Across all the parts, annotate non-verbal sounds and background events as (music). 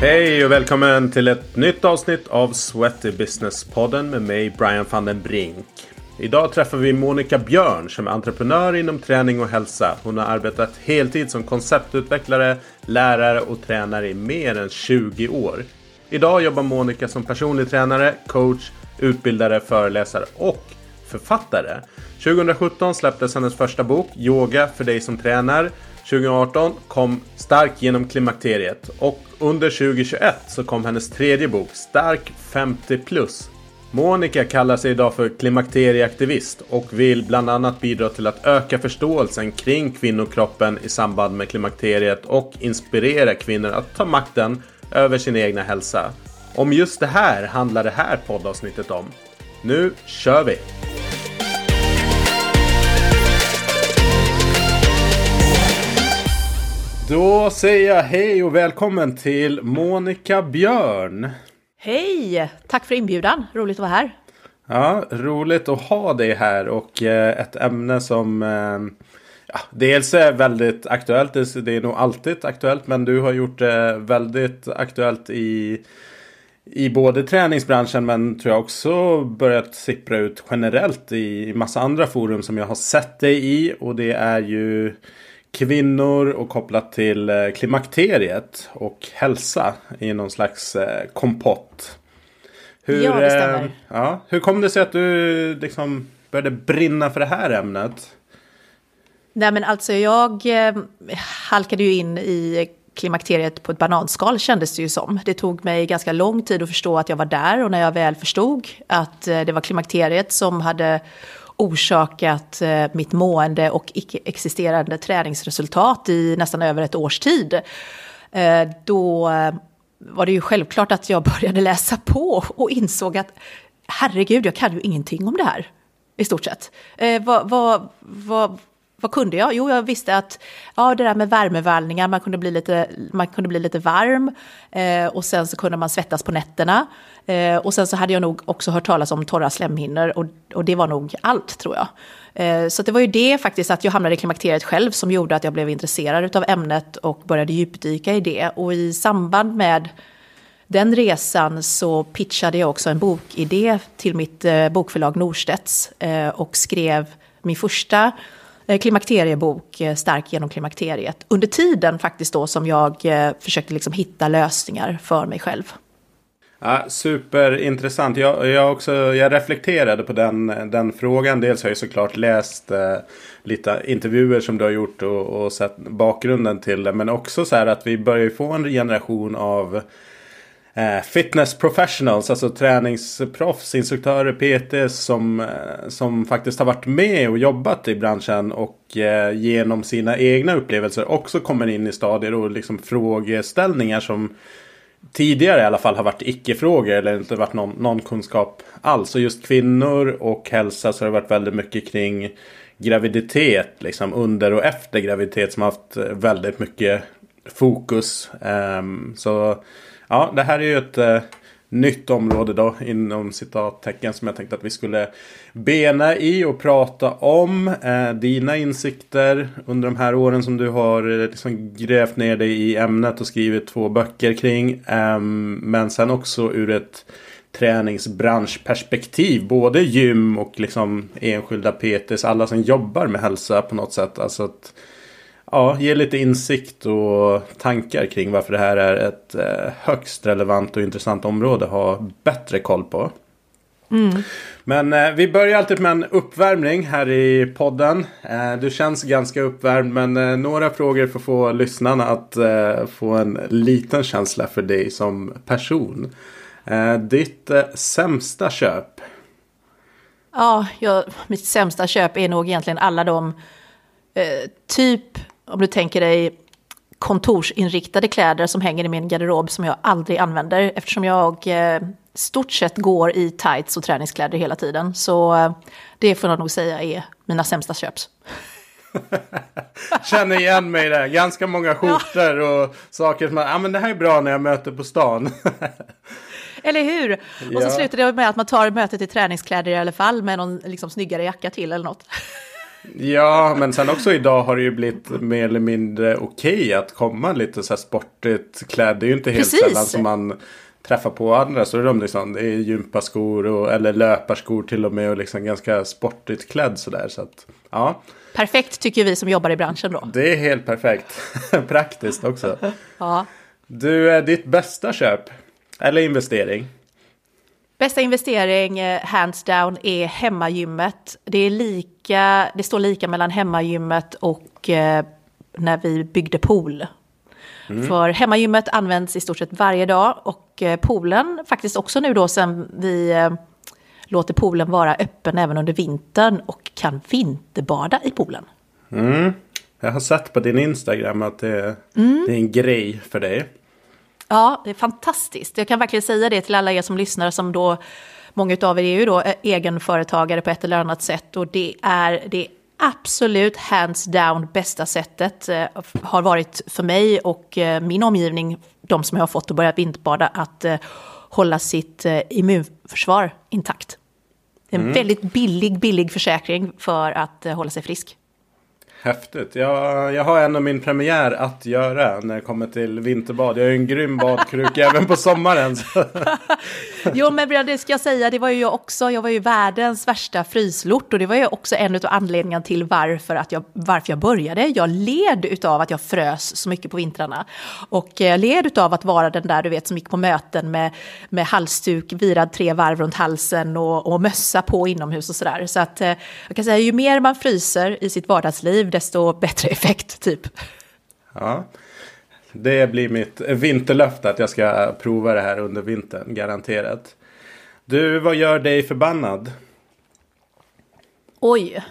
Hej och välkommen till ett nytt avsnitt av Sweaty Business-podden med mig Brian van den Brink. Idag träffar vi Monica Björn som är entreprenör inom träning och hälsa. Hon har arbetat heltid som konceptutvecklare, lärare och tränare i mer än 20 år. Idag jobbar Monica som personlig tränare, coach, utbildare, föreläsare och författare. 2017 släpptes hennes första bok Yoga för dig som tränar. 2018 kom Stark genom klimakteriet och under 2021 så kom hennes tredje bok Stark 50 plus. Monica kallar sig idag för klimakterieaktivist och vill bland annat bidra till att öka förståelsen kring kvinnokroppen i samband med klimakteriet och inspirera kvinnor att ta makten över sin egna hälsa. Om just det här handlar det här poddavsnittet om. Nu kör vi! Då säger jag hej och välkommen till Monica Björn. Hej! Tack för inbjudan. Roligt att vara här. Ja, roligt att ha dig här och eh, ett ämne som eh, ja, dels är väldigt aktuellt. Det är nog alltid aktuellt, men du har gjort det väldigt aktuellt i i både träningsbranschen men tror jag också börjat sippra ut generellt i massa andra forum som jag har sett dig i. Och det är ju kvinnor och kopplat till eh, klimakteriet och hälsa i någon slags eh, kompott. Hur, ja, det stämmer. Eh, ja, hur kom det sig att du liksom började brinna för det här ämnet? Nej men alltså jag eh, halkade ju in i klimakteriet på ett bananskal kändes det ju som. Det tog mig ganska lång tid att förstå att jag var där och när jag väl förstod att det var klimakteriet som hade orsakat eh, mitt mående och icke-existerande träningsresultat i nästan över ett års tid. Eh, då eh, var det ju självklart att jag (laughs) började läsa på och insåg att herregud, jag kan ju ingenting om det här. I stort sett. Eh, vad, vad, vad, vad kunde jag? Jo, jag visste att ja, det där med värmevallningar, man kunde bli lite, man kunde bli lite varm eh, och sen så kunde man svettas på nätterna. Eh, och sen så hade jag nog också hört talas om torra slemhinnor och, och det var nog allt tror jag. Eh, så det var ju det faktiskt att jag hamnade i klimakteriet själv som gjorde att jag blev intresserad av ämnet och började djupdyka i det. Och i samband med den resan så pitchade jag också en bokidé till mitt eh, bokförlag Norstedts eh, och skrev min första Eh, Eh, klimakteriebok, eh, Stark genom klimakteriet. Under tiden faktiskt då som jag eh, försökte liksom hitta lösningar för mig själv. Ja, superintressant. Jag, jag, också, jag reflekterade på den, den frågan. Dels har jag såklart läst eh, lite intervjuer som du har gjort och, och sett bakgrunden till det. Men också så här att vi börjar få en generation av Eh, fitness professionals, alltså träningsproffs, instruktörer, PT som, eh, som faktiskt har varit med och jobbat i branschen och eh, genom sina egna upplevelser också kommer in i stadier och liksom frågeställningar som tidigare i alla fall har varit icke-frågor eller inte varit någon, någon kunskap alls. Och just kvinnor och hälsa så har det varit väldigt mycket kring graviditet, liksom under och efter graviditet som har haft eh, väldigt mycket fokus. Um, så Ja, det här är ju ett eh, nytt område då inom citattecken som jag tänkte att vi skulle bena i och prata om. Eh, dina insikter under de här åren som du har eh, liksom grävt ner dig i ämnet och skrivit två böcker kring. Eh, men sen också ur ett träningsbranschperspektiv. Både gym och liksom enskilda PTs, alla som jobbar med hälsa på något sätt. Alltså att ja, ge lite insikt och tankar kring varför det här är ett eh, högst relevant och intressant område att ha bättre koll på. Mm. Men eh, vi börjar alltid med en uppvärmning här i podden. Eh, du känns ganska uppvärmd men eh, några frågor för att få lyssnarna att eh, få en liten känsla för dig som person. Eh, ditt sämsta köp? Ja, jag, mitt sämsta köp är nog egentligen alla de typ om du tänker dig kontorsinriktade kläder som hänger i min garderob som jag aldrig använder eftersom jag eh, stort sett går i tights och träningskläder hela tiden. Så eh, det får jag nog säga är mina sämsta köps. (laughs) Känner igen mig där. Ganska många skjortor och saker som man, ja men det här är bra när jag möter på stan. (laughs) Eller hur? Och så ja. slutar det med att man tar mötet i träningskläder i alla fall med någon liksom, snyggare jacka till eller något. Ja, men sen också idag har det ju blivit mer eller mindre okej okay att komma lite så här sportigt klädd. Det är ju inte helt Precis. sällan som man träffar på andra. Så är de liksom, det är gympaskor och, eller löparskor till och med och liksom ganska sportigt klädd sådär. Så att, ja. Perfekt tycker vi som jobbar i branschen då. Det är helt perfekt. (laughs) Praktiskt också. Ja. Du, är ditt bästa köp eller investering? Bästa investering, eh, hands down, är hemmagymmet. Det, är lika, det står lika mellan hemmagymmet och eh, när vi byggde pool. Mm. För hemmagymmet används i stort sett varje dag och eh, poolen faktiskt också nu då sen vi eh, låter poolen vara öppen även under vintern och kan vinterbada i poolen. Mm. Jag har sett på din Instagram att det, mm. det är en grej för dig. Ja, det är fantastiskt. Jag kan verkligen säga det till alla er som lyssnar som då, många av er är ju då egenföretagare på ett eller annat sätt och det är det absolut hands down bästa sättet eh, har varit för mig och eh, min omgivning, de som jag har fått att börja vinterbada, att eh, hålla sitt eh, immunförsvar intakt. Det är en mm. väldigt billig, billig försäkring för att eh, hålla sig frisk. Häftigt. Jag, jag har ändå min premiär att göra när det kommer till vinterbad. Jag är en grym badkruka även på sommaren. (laughs) jo, men det ska jag säga, det var ju jag också. Jag var ju världens värsta fryslort och det var ju också en av anledningarna till varför, att jag, varför jag började. Jag led av att jag frös så mycket på vintrarna och eh, jag led av att vara den där du vet som gick på möten med, med halsduk virad tre varv runt halsen och, och mössa på inomhus och sådär. Så att eh, jag kan säga, ju mer man fryser i sitt vardagsliv, desto bättre effekt typ. Ja, det blir mitt vinterlöfte att jag ska prova det här under vintern, garanterat. Du, vad gör dig förbannad? Oj.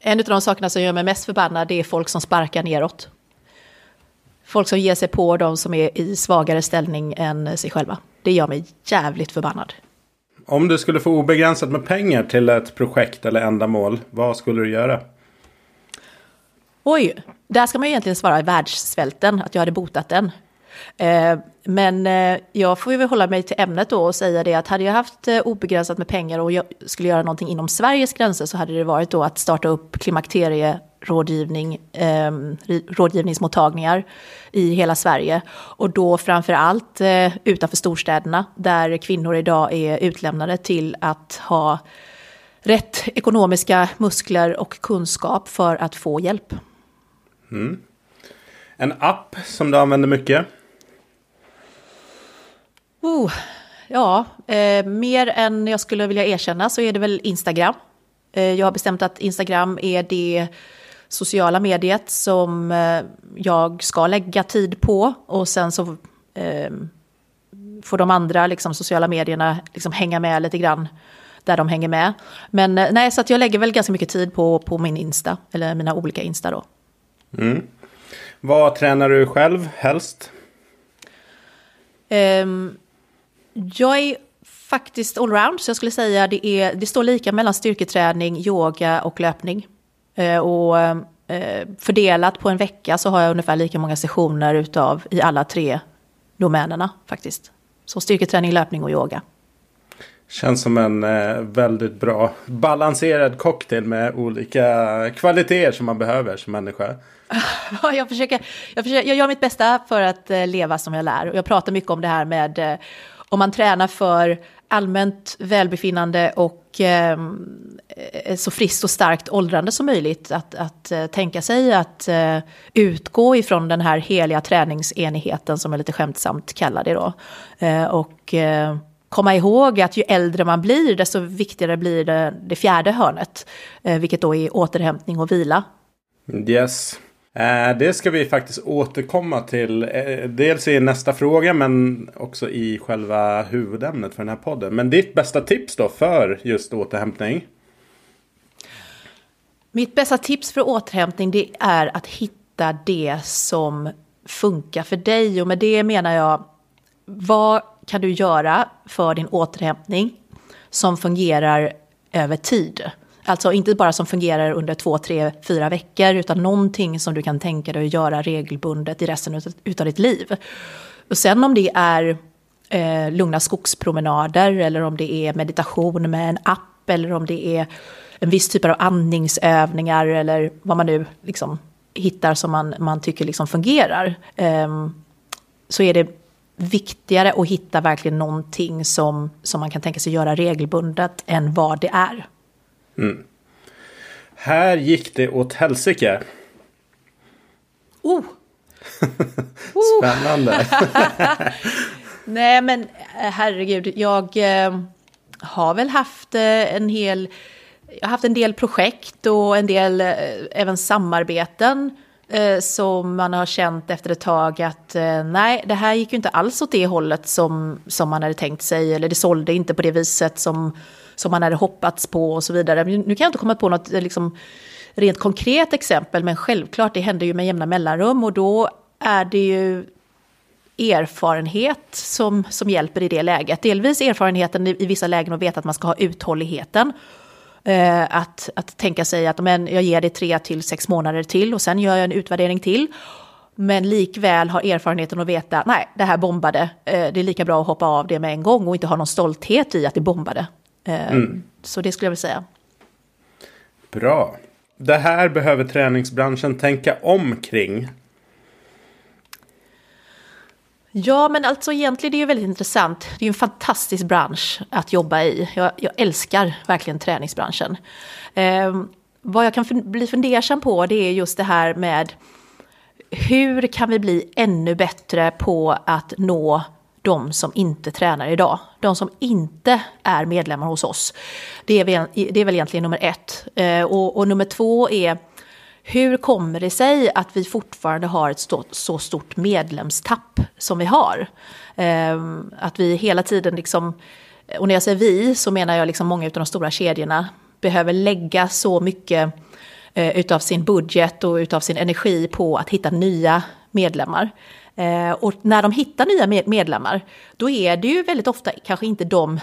En av de sakerna som gör mig mest förbannad är folk som sparkar neråt. Folk som ger sig på de som är i svagare ställning än sig själva. Det gör mig jävligt förbannad. Om du skulle få obegränsat med pengar till ett projekt eller ändamål, vad skulle du göra? Oj, där ska man ju egentligen svara världssvälten, att jag hade botat den. Eh, men eh, jag får ju väl hålla mig till ämnet då och säga det att hade jag haft eh, obegränsat med pengar och jag skulle göra någonting inom Sveriges gränser så hade det varit då att starta upp klimakterierådgivning, ehm, rådgivningsmottagningar i hela Sverige. Och då framför allt utanför storstäderna där kvinnor idag är utlämnade till att ha rätt ekonomiska muskler och kunskap för att få hjälp. Mm. En app som du använder mycket? Oh, ja, eh, mer än jag skulle vilja erkänna så är det väl Instagram. Eh, jag har bestämt att Instagram är det sociala mediet som eh, jag ska lägga tid på och sen så eh, får de andra liksom, sociala medierna liksom, hänga med lite grann där de hänger med. Men eh, nej, så att jag lägger väl ganska mycket tid på, på min Insta, eller mina olika Insta då. Mm. Vad tränar du själv helst? Um, jag är faktiskt allround, så jag skulle säga det, är, det står lika mellan styrketräning, yoga och löpning. Uh, och uh, fördelat på en vecka så har jag ungefär lika många sessioner utav i alla tre domänerna faktiskt. Så styrketräning, löpning och yoga. Känns som en eh, väldigt bra balanserad cocktail med olika kvaliteter som man behöver som människa. (laughs) jag, försöker, jag, försöker, jag gör mitt bästa för att eh, leva som jag lär. Och jag pratar mycket om det här med eh, om man tränar för allmänt välbefinnande och eh, eh så friskt och starkt åldrande som möjligt. Att, att eh, tänka sig att eh, utgå ifrån den här heliga träningsenigheten som jag lite skämtsamt kallar det då. Eh, och eh, komma ihåg att ju äldre man blir, desto viktigare blir det, det fjärde hörnet, eh, vilket då är återhämtning och vila. Yes. Eh, det ska vi faktiskt återkomma till. Eh, dels i nästa fråga men också i själva huvudämnet för den här podden. Men ditt bästa tips då för just återhämtning? Mitt bästa tips för återhämtning det är att hitta det som funkar för dig. Och med det menar jag, vad kan du göra för din återhämtning som fungerar över tid? Alltså inte bara som fungerar under två, tre, fyra veckor utan någonting som du kan tänka dig att göra regelbundet i resten av ditt liv. Och sen om det är eh, lugna skogspromenader eller om det är meditation med en app eller om det är en viss typ av andningsövningar eller vad man nu liksom hittar som man, man tycker liksom fungerar. Eh, så är det viktigare att hitta verkligen någonting som, som man kan tänka sig göra regelbundet än vad det är. Mm. Här gick det åt helsike. Oh! (laughs) Spännande. (laughs) Nej men eh, herregud, jag eh, har väl haft eh, en hel... Jag har haft en del projekt och en del eh, även samarbeten Eh, som man har känt efter ett tag att eh, nej, det här gick ju inte alls åt det hållet som, som man hade tänkt sig eller det sålde inte på det viset som, som man hade hoppats på och så vidare. Nu kan jag inte komma på något eh, liksom, rent konkret exempel, men självklart, det händer ju med jämna mellanrum och då är det ju erfarenhet som, som hjälper i det läget. Delvis erfarenheten i, i vissa lägen att veta att man ska ha uthålligheten. Eh, att, att tänka sig att men, jag ger det tre till sex månader till och sen gör jag en utvärdering till. Men likväl har erfarenheten att veta, nej, det här bombade, eh, det är lika bra att hoppa av det med en gång och inte ha någon stolthet i att det bombade. Eh, mm. Så det skulle jag vilja säga. Bra. Det här behöver träningsbranschen tänka om kring. Ja, men alltså egentligen det är ju väldigt intressant. Det är ju en fantastisk bransch att jobba i. Jag, jag älskar verkligen träningsbranschen. Eh, vad jag kan bli fundersam på det är just det här med hur kan vi bli ännu bättre på att nå de som inte tränar idag. De som inte är medlemmar hos oss. Det är väl, det är väl egentligen nummer ett. Eh, och, och nummer två är hur kommer det sig att vi fortfarande har ett stort, så stort medlemstapp som vi har? Ehm, att vi hela tiden, liksom, och när jag säger vi så menar jag liksom många av de stora kedjorna, behöver lägga så mycket eh, utav sin budget och utav sin energi på att hitta nya medlemmar. Eh, och när de hittar nya medlemmar, då är det ju väldigt ofta kanske inte de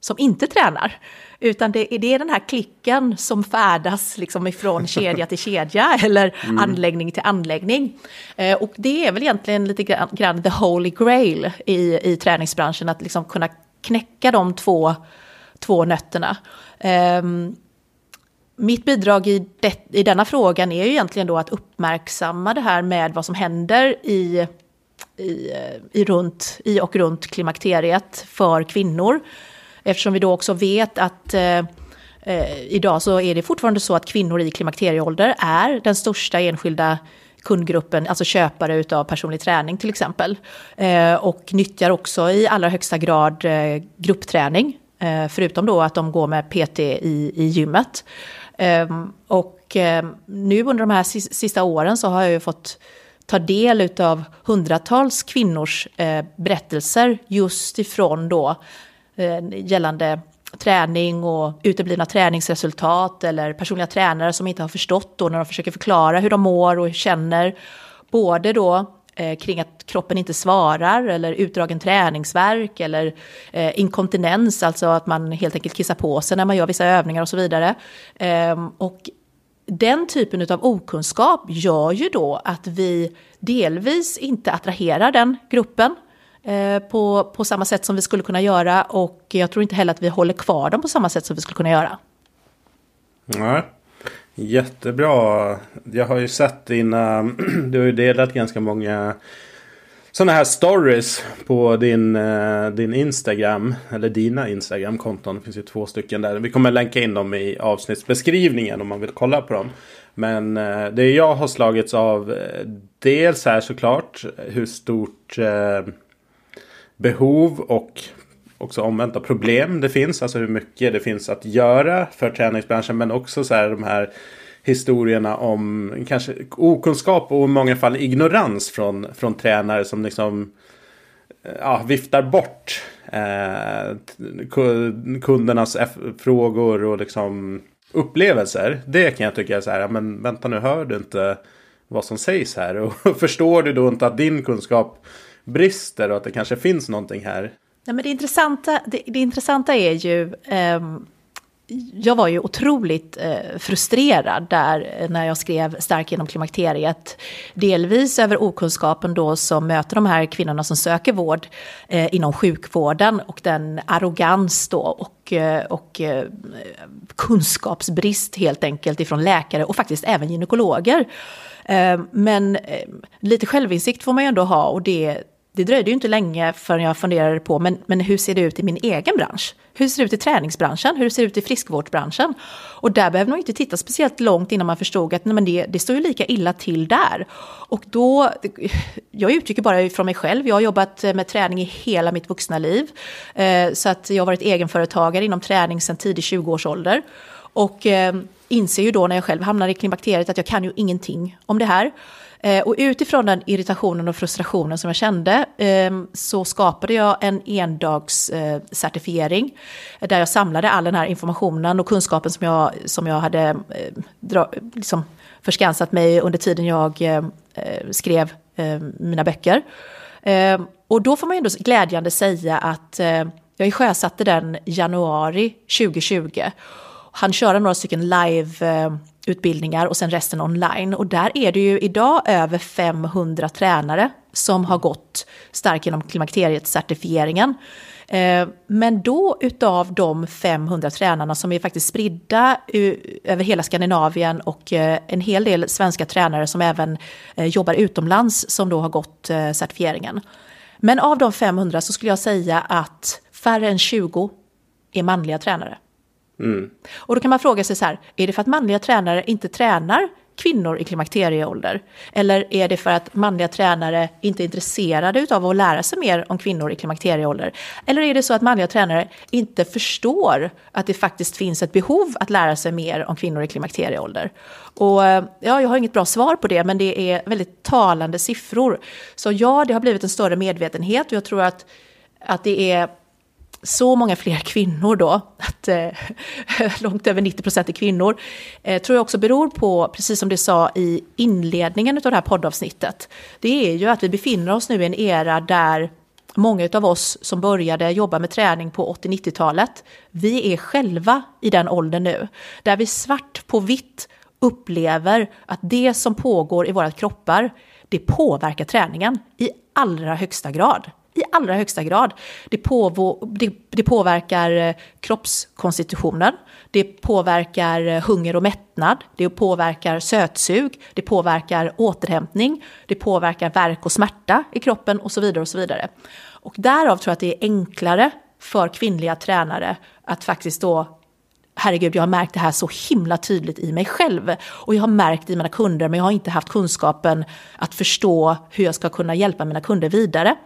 som inte tränar. Utan det, det är den här klicken som färdas liksom ifrån (laughs) kedja till kedja eller mm. anläggning till anläggning. Eh, och det är väl egentligen lite grann, grann the holy grail i, i träningsbranschen, att liksom kunna knäcka de två, två nötterna. Eh, mitt bidrag i, det, i denna frågan är ju egentligen då att uppmärksamma det här med vad som händer i, i, i, runt, i och runt klimakteriet för kvinnor. Eftersom vi då också vet att eh, eh, idag så är det fortfarande så att kvinnor i klimakterieålder är den största enskilda kundgruppen, alltså köpare av personlig träning till exempel. Eh, och nyttjar också i allra högsta grad eh, gruppträning, eh, förutom då att de går med PT i, i gymmet. Ehm, och ehm, nu under de här sista åren så har jag ju fått ta del av hundratals kvinnors eh, berättelser just ifrån då Eh, Eh, gällande träning och uteblivna träningsresultat eller personliga tränare som inte har förstått då när de försöker förklara hur de mår och känner. Både då eh, kring att kroppen inte svarar eller utdragen träningsverk eller eh, inkontinens, alltså att man helt enkelt kissar på sig när man gör vissa övningar och så vidare. Eh, och den typen av okunskap gör ju då att vi delvis inte attraherar den gruppen Eh, på, på samma sätt som vi skulle kunna göra och jag tror inte heller att vi håller kvar dem på samma sätt som vi skulle kunna göra. Nej, jättebra. Jag har ju sett dina, (clears throat) du har ju delat ganska många sådana här stories på din, eh, din Instagram. Eller dina Instagram-konton. Det finns ju två stycken där. Vi kommer länka in dem i avsnittsbeskrivningen om man vill kolla på dem. Men eh, det jag har slagits av. Dels är såklart hur stort behov och också omvända problem det finns. Alltså hur mycket det finns att göra för träningsbranschen. Men också så här de här historierna om kanske okunskap och i många fall ignorans från, från tränare som liksom eh, ja, viftar bort eh, kundernas frågor och liksom upplevelser. Det kan jag tycka är så här, men vänta nu, hör du inte vad som sägs här? (laughs) Och förstår du då inte att din kunskap brister och att det kanske finns någonting här. Nej, men det, intressanta, det, det intressanta är ju, eh, jag var ju otroligt eh, frustrerad där eh, när jag skrev Stark genom klimakteriet. Delvis över okunskapen då som möter de här kvinnorna som söker vård eh, inom sjukvården och den arrogans då och, eh, och eh, kunskapsbrist helt enkelt ifrån läkare och faktiskt även gynekologer. Ehm, men eh, lite självinsikt får man ju ändå ha och det det dröjde ju inte länge förrän jag funderade på, men, men hur ser det ut i min egen bransch? Hur ser det ut i träningsbranschen? Hur ser det ut i friskvårdsbranschen? Och där behöver man inte titta speciellt långt innan man förstod att nej, men det, det står ju lika illa till där. Och då, jag uttrycker bara från mig själv, jag har jobbat med träning i hela mitt vuxna liv. Eh, så att jag har varit egenföretagare inom träning sedan tidig 20-årsålder. Och eh, inser ju då när jag själv hamnar i klimakteriet att jag kan ju ingenting om det här. Eh, och utifrån den irritationen och frustrationen som jag kände ehm, så skapade jag en endagscertifiering eh, där jag samlade all den här informationen och kunskapen som jag, som jag hade eh, liksom förskansat mig under tiden jag eh, eh, skrev mina böcker. Ehm, och då får man ju ändå glädjande säga att jag sjösatte den januari 2020. Han körde några stycken live utbildningar och sen resten online. Och där är det ju idag över 500 tränare som har gått starkt genom klimakteriet-certifieringen. Eh, men då utav de 500 tränarna som är faktiskt spridda över hela Skandinavien och eh, en hel del svenska tränare som även eh, jobbar utomlands som då har gått certifieringen. Men av de 500 så skulle jag säga att färre än 20 är manliga tränare. Mm. Och då kan man fråga sig så här, är det för att manliga tränare inte tränar kvinnor i klimakterieålder? Eller är det för att manliga tränare inte är intresserade av att lära sig mer om kvinnor i klimakterieålder? Eller är det så att manliga tränare inte förstår att det faktiskt finns ett behov att lära sig mer om kvinnor i klimakterieålder? Och eh, ja, jag har inget bra svar på det, men det är väldigt talande siffror. Så ja, det har blivit en större medvetenhet och jag tror att, att det är så många fler kvinnor då, att eh, (laughs) långt över 90 procent är kvinnor, eh, tror jag också beror på, precis som du sa i inledningen av det här poddavsnittet, det är ju att vi befinner oss nu i en era där många av oss som började jobba med träning på 80-90-talet, vi är själva i den åldern nu, där vi svart på vitt upplever att det som pågår i våra kroppar, det påverkar träningen i allra högsta grad i allra högsta grad. Det, påvå, det, det, påverkar eh, kroppskonstitutionen, det påverkar eh, hunger och mättnad, det påverkar sötsug, det påverkar återhämtning, det påverkar värk och smärta i kroppen och så vidare. Och så vidare. Och därav tror jag att det är enklare för kvinnliga tränare att faktiskt då herregud, jag har märkt det här så himla tydligt i mig själv. Och jag har märkt det i mina kunder, men jag har inte haft kunskapen att förstå hur jag ska kunna hjälpa mina kunder vidare.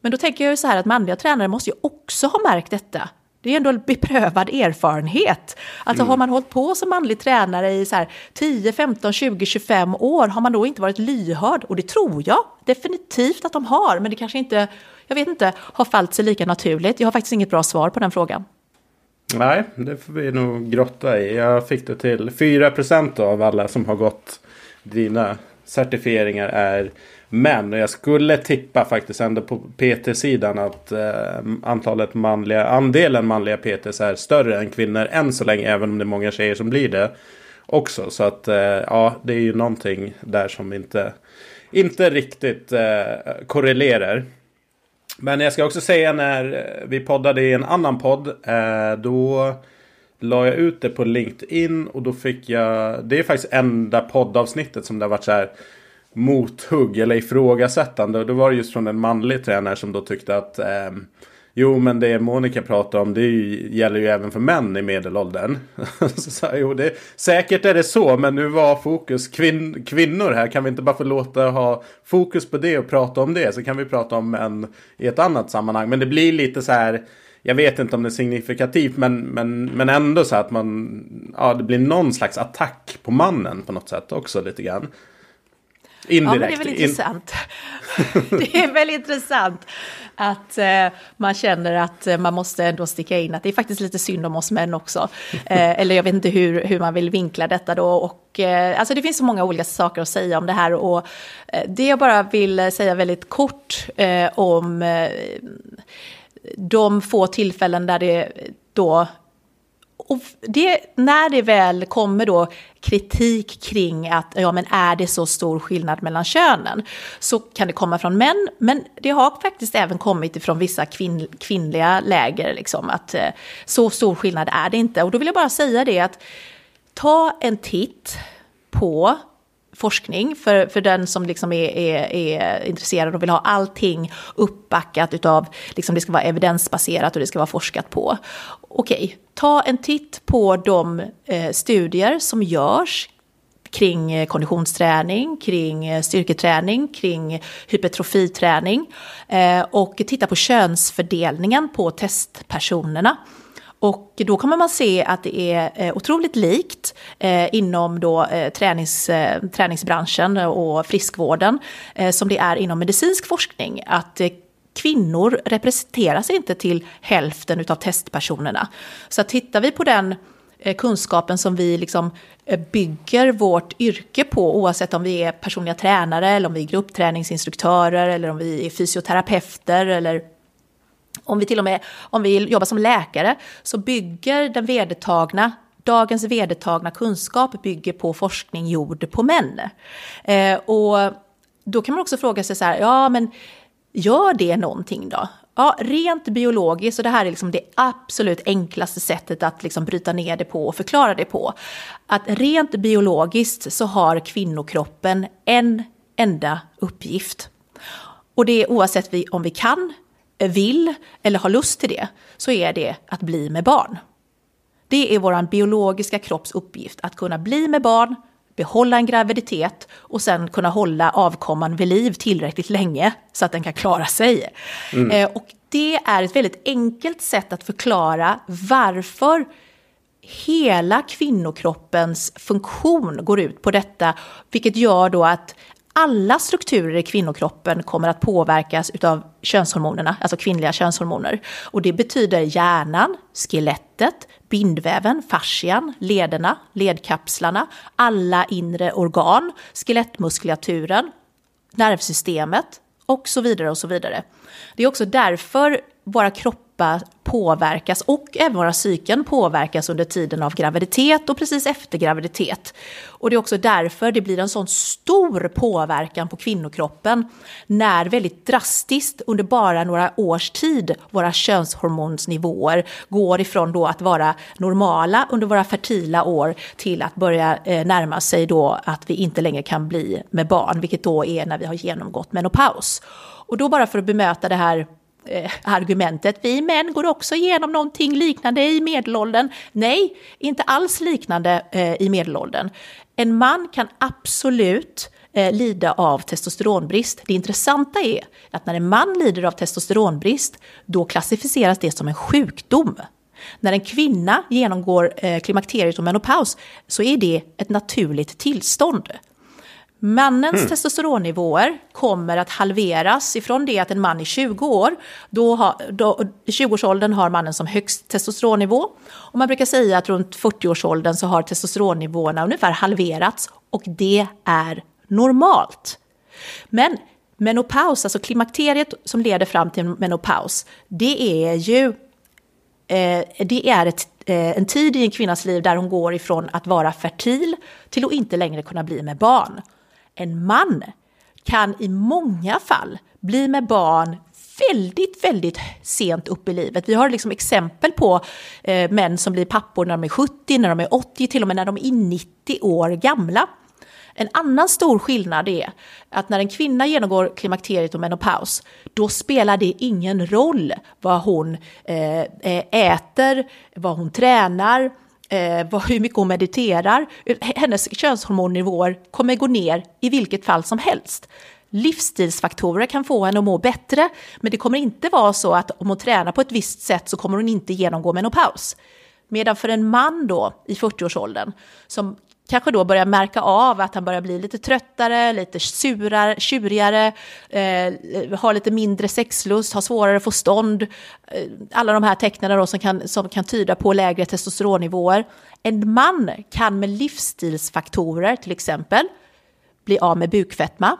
Men då tänker jag ju så här att manliga tränare måste ju också ha märkt detta. Det är ändå en beprövad erfarenhet. Alltså mm. har man hållit på som manlig tränare i så här 10, 15, 20, 25 år, har man då inte varit lyhörd? Och det tror jag definitivt att de har, men det kanske inte, jag vet inte, har fallit sig lika naturligt. Jag har faktiskt inget bra svar på den frågan. Nej, det får vi nog grotta i. Jag fick det till 4% av alla som har gått dina certifieringar är men jag skulle tippa faktiskt ändå på PT-sidan att eh, antalet manliga, andelen manliga PTs är större än kvinnor än så länge. Även om det är många tjejer som blir det också. Så att eh, ja, det är ju någonting där som inte, inte riktigt eh, korrelerar. Men jag ska också säga när vi poddade i en annan podd. Eh, då la jag ut det på LinkedIn och då fick jag. Det är faktiskt enda poddavsnittet som det har varit så här mothugg eller ifrågasättande. Och då var det just från en manlig tränare som då tyckte att eh, Jo men det Monica pratar om det ju, gäller ju även för män i medelåldern. (laughs) så sa jo, det, säkert är det så men nu var fokus kvin, kvinnor här. Kan vi inte bara få låta ha fokus på det och prata om det. Så kan vi prata om män i ett annat sammanhang. Men det blir lite så här. Jag vet inte om det är signifikativt men, men, men ändå så att man. Ja det blir någon slags attack på mannen på något sätt också lite grann. Indirekt. Ja, men det är väl intressant. (laughs) det är väl intressant att eh, man känner att eh, man måste ändå sticka in att det är faktiskt lite synd om oss män också. (laughs) Eh, eller jag vet inte hur, hur man vill vinkla detta då. Och, eh, alltså det finns så många olika saker att säga om det här. Och eh, det jag bara vill säga väldigt kort eh, om de få tillfällen där det då och det, när det väl kommer då kritik kring att ja, men är det så stor skillnad mellan könen så kan det komma från män, men det har faktiskt även kommit ifrån vissa kvinn, kvinnliga läger, liksom, att eh, så stor skillnad är det inte. Och då vill jag bara säga det att ta en titt på forskning för, för den som liksom är, är, är intresserad och vill ha allting uppbackat utav, liksom det ska vara evidensbaserat och det ska vara forskat på. Okej, ta en titt på de eh, studier som görs kring eh, konditionsträning, kring eh, styrketräning, kring hypertrofiträning eh, och titta på könsfördelningen på testpersonerna. Och då kommer man se att det är eh, otroligt likt eh, inom då, eh, tränings, eh, träningsbranschen och friskvården som det är inom medicinsk forskning. Att kvinnor representeras inte till hälften av testpersonerna. Så tittar vi på den eh, kunskapen som vi liksom eh, bygger vårt yrke på, oavsett om vi är personliga tränare eller om vi är gruppträningsinstruktörer eller om vi är fysioterapeuter eller om vi till och med om vi jobbar som läkare så bygger den vedertagna Dagens vedertagna kunskap bygger på forskning gjord på män. Eh, och då kan man också fråga sig så här, ja men gör det någonting då? Ja, rent biologiskt, och det här är liksom det absolut enklaste sättet att liksom bryta ner det på och förklara det på. Att rent biologiskt så har kvinnokroppen en enda uppgift. Och det är oavsett om vi kan vill eller har lust till det så är det att bli med barn. Det är vår biologiska kropps uppgift att kunna bli med barn, behålla en graviditet och sen kunna hålla avkomman vid liv tillräckligt länge så att den kan klara sig. Mm. Eh, och det är ett väldigt enkelt sätt att förklara varför hela kvinnokroppens funktion går ut på detta, vilket gör då att alla strukturer i kvinnokroppen kommer att påverkas av könshormonerna, alltså kvinnliga könshormoner. Och det betyder hjärnan, skelettet, bindväven, fascian, lederna, ledkapslarna, alla inre organ, skelettmuskulaturen, nervsystemet och så vidare och så vidare. Det är också därför våra kroppar påverkas och även våra psyken påverkas under tiden av graviditet och precis efter graviditet. Och det är också därför det blir en sån stor påverkan på kvinnokroppen när väldigt drastiskt under bara några års tid våra könshormonsnivåer går ifrån då att vara normala under våra fertila år till att börja eh, närma sig då att vi inte längre kan bli med barn, vilket då är när vi har genomgått menopaus. Och då bara för att bemöta det här eh, argumentet. Vi män går också igenom någonting liknande i medelåldern. Nej, inte alls liknande eh, i medelåldern. En man kan absolut eh, lida av testosteronbrist. Det intressanta är att när en man lider av testosteronbrist, då klassificeras det som en sjukdom. När en kvinna genomgår eh, klimakteriet och menopaus så är det ett naturligt tillstånd. Mannens mm. testosteronnivåer kommer att halveras ifrån det att en man är 20 år. Då har, då, I 20-årsåldern har mannen som högst testosteronnivå. Och man brukar säga att runt 40-årsåldern så har testosteronnivåerna ungefär halverats. Och det är normalt. Men menopaus, alltså klimakteriet som leder fram till menopaus, det är ju eh, det är ett, eh, en tid i en kvinnas liv där hon går ifrån att vara fertil till att inte längre kunna bli med barn en man kan i många fall bli med barn väldigt, väldigt sent upp i livet. Vi har liksom exempel på eh, män som blir pappor när de är 70, när de är 80, till och med när de är 90 år gamla. En annan stor skillnad är att när en kvinna genomgår klimakteriet och menopaus, då spelar det ingen roll vad hon eh, eh äter, vad hon tränar, eh, hur mycket hon mediterar. Hennes könshormonnivåer kommer gå ner i vilket fall som helst. Livsstilsfaktorer kan få henne att må bättre, men det kommer inte vara så att om hon tränar på ett visst sätt så kommer hon inte genomgå menopaus. Medan för en man då i 40-årsåldern som kanske då börjar märka av att han börjar bli lite tröttare, lite surare, tjurigare, eh, har lite mindre sexlust, har svårare att få stånd. Eh, alla de här tecknen då som kan, som kan tyda på lägre testosteronnivåer. En man kan med livsstilsfaktorer till exempel bli av med bukfetma,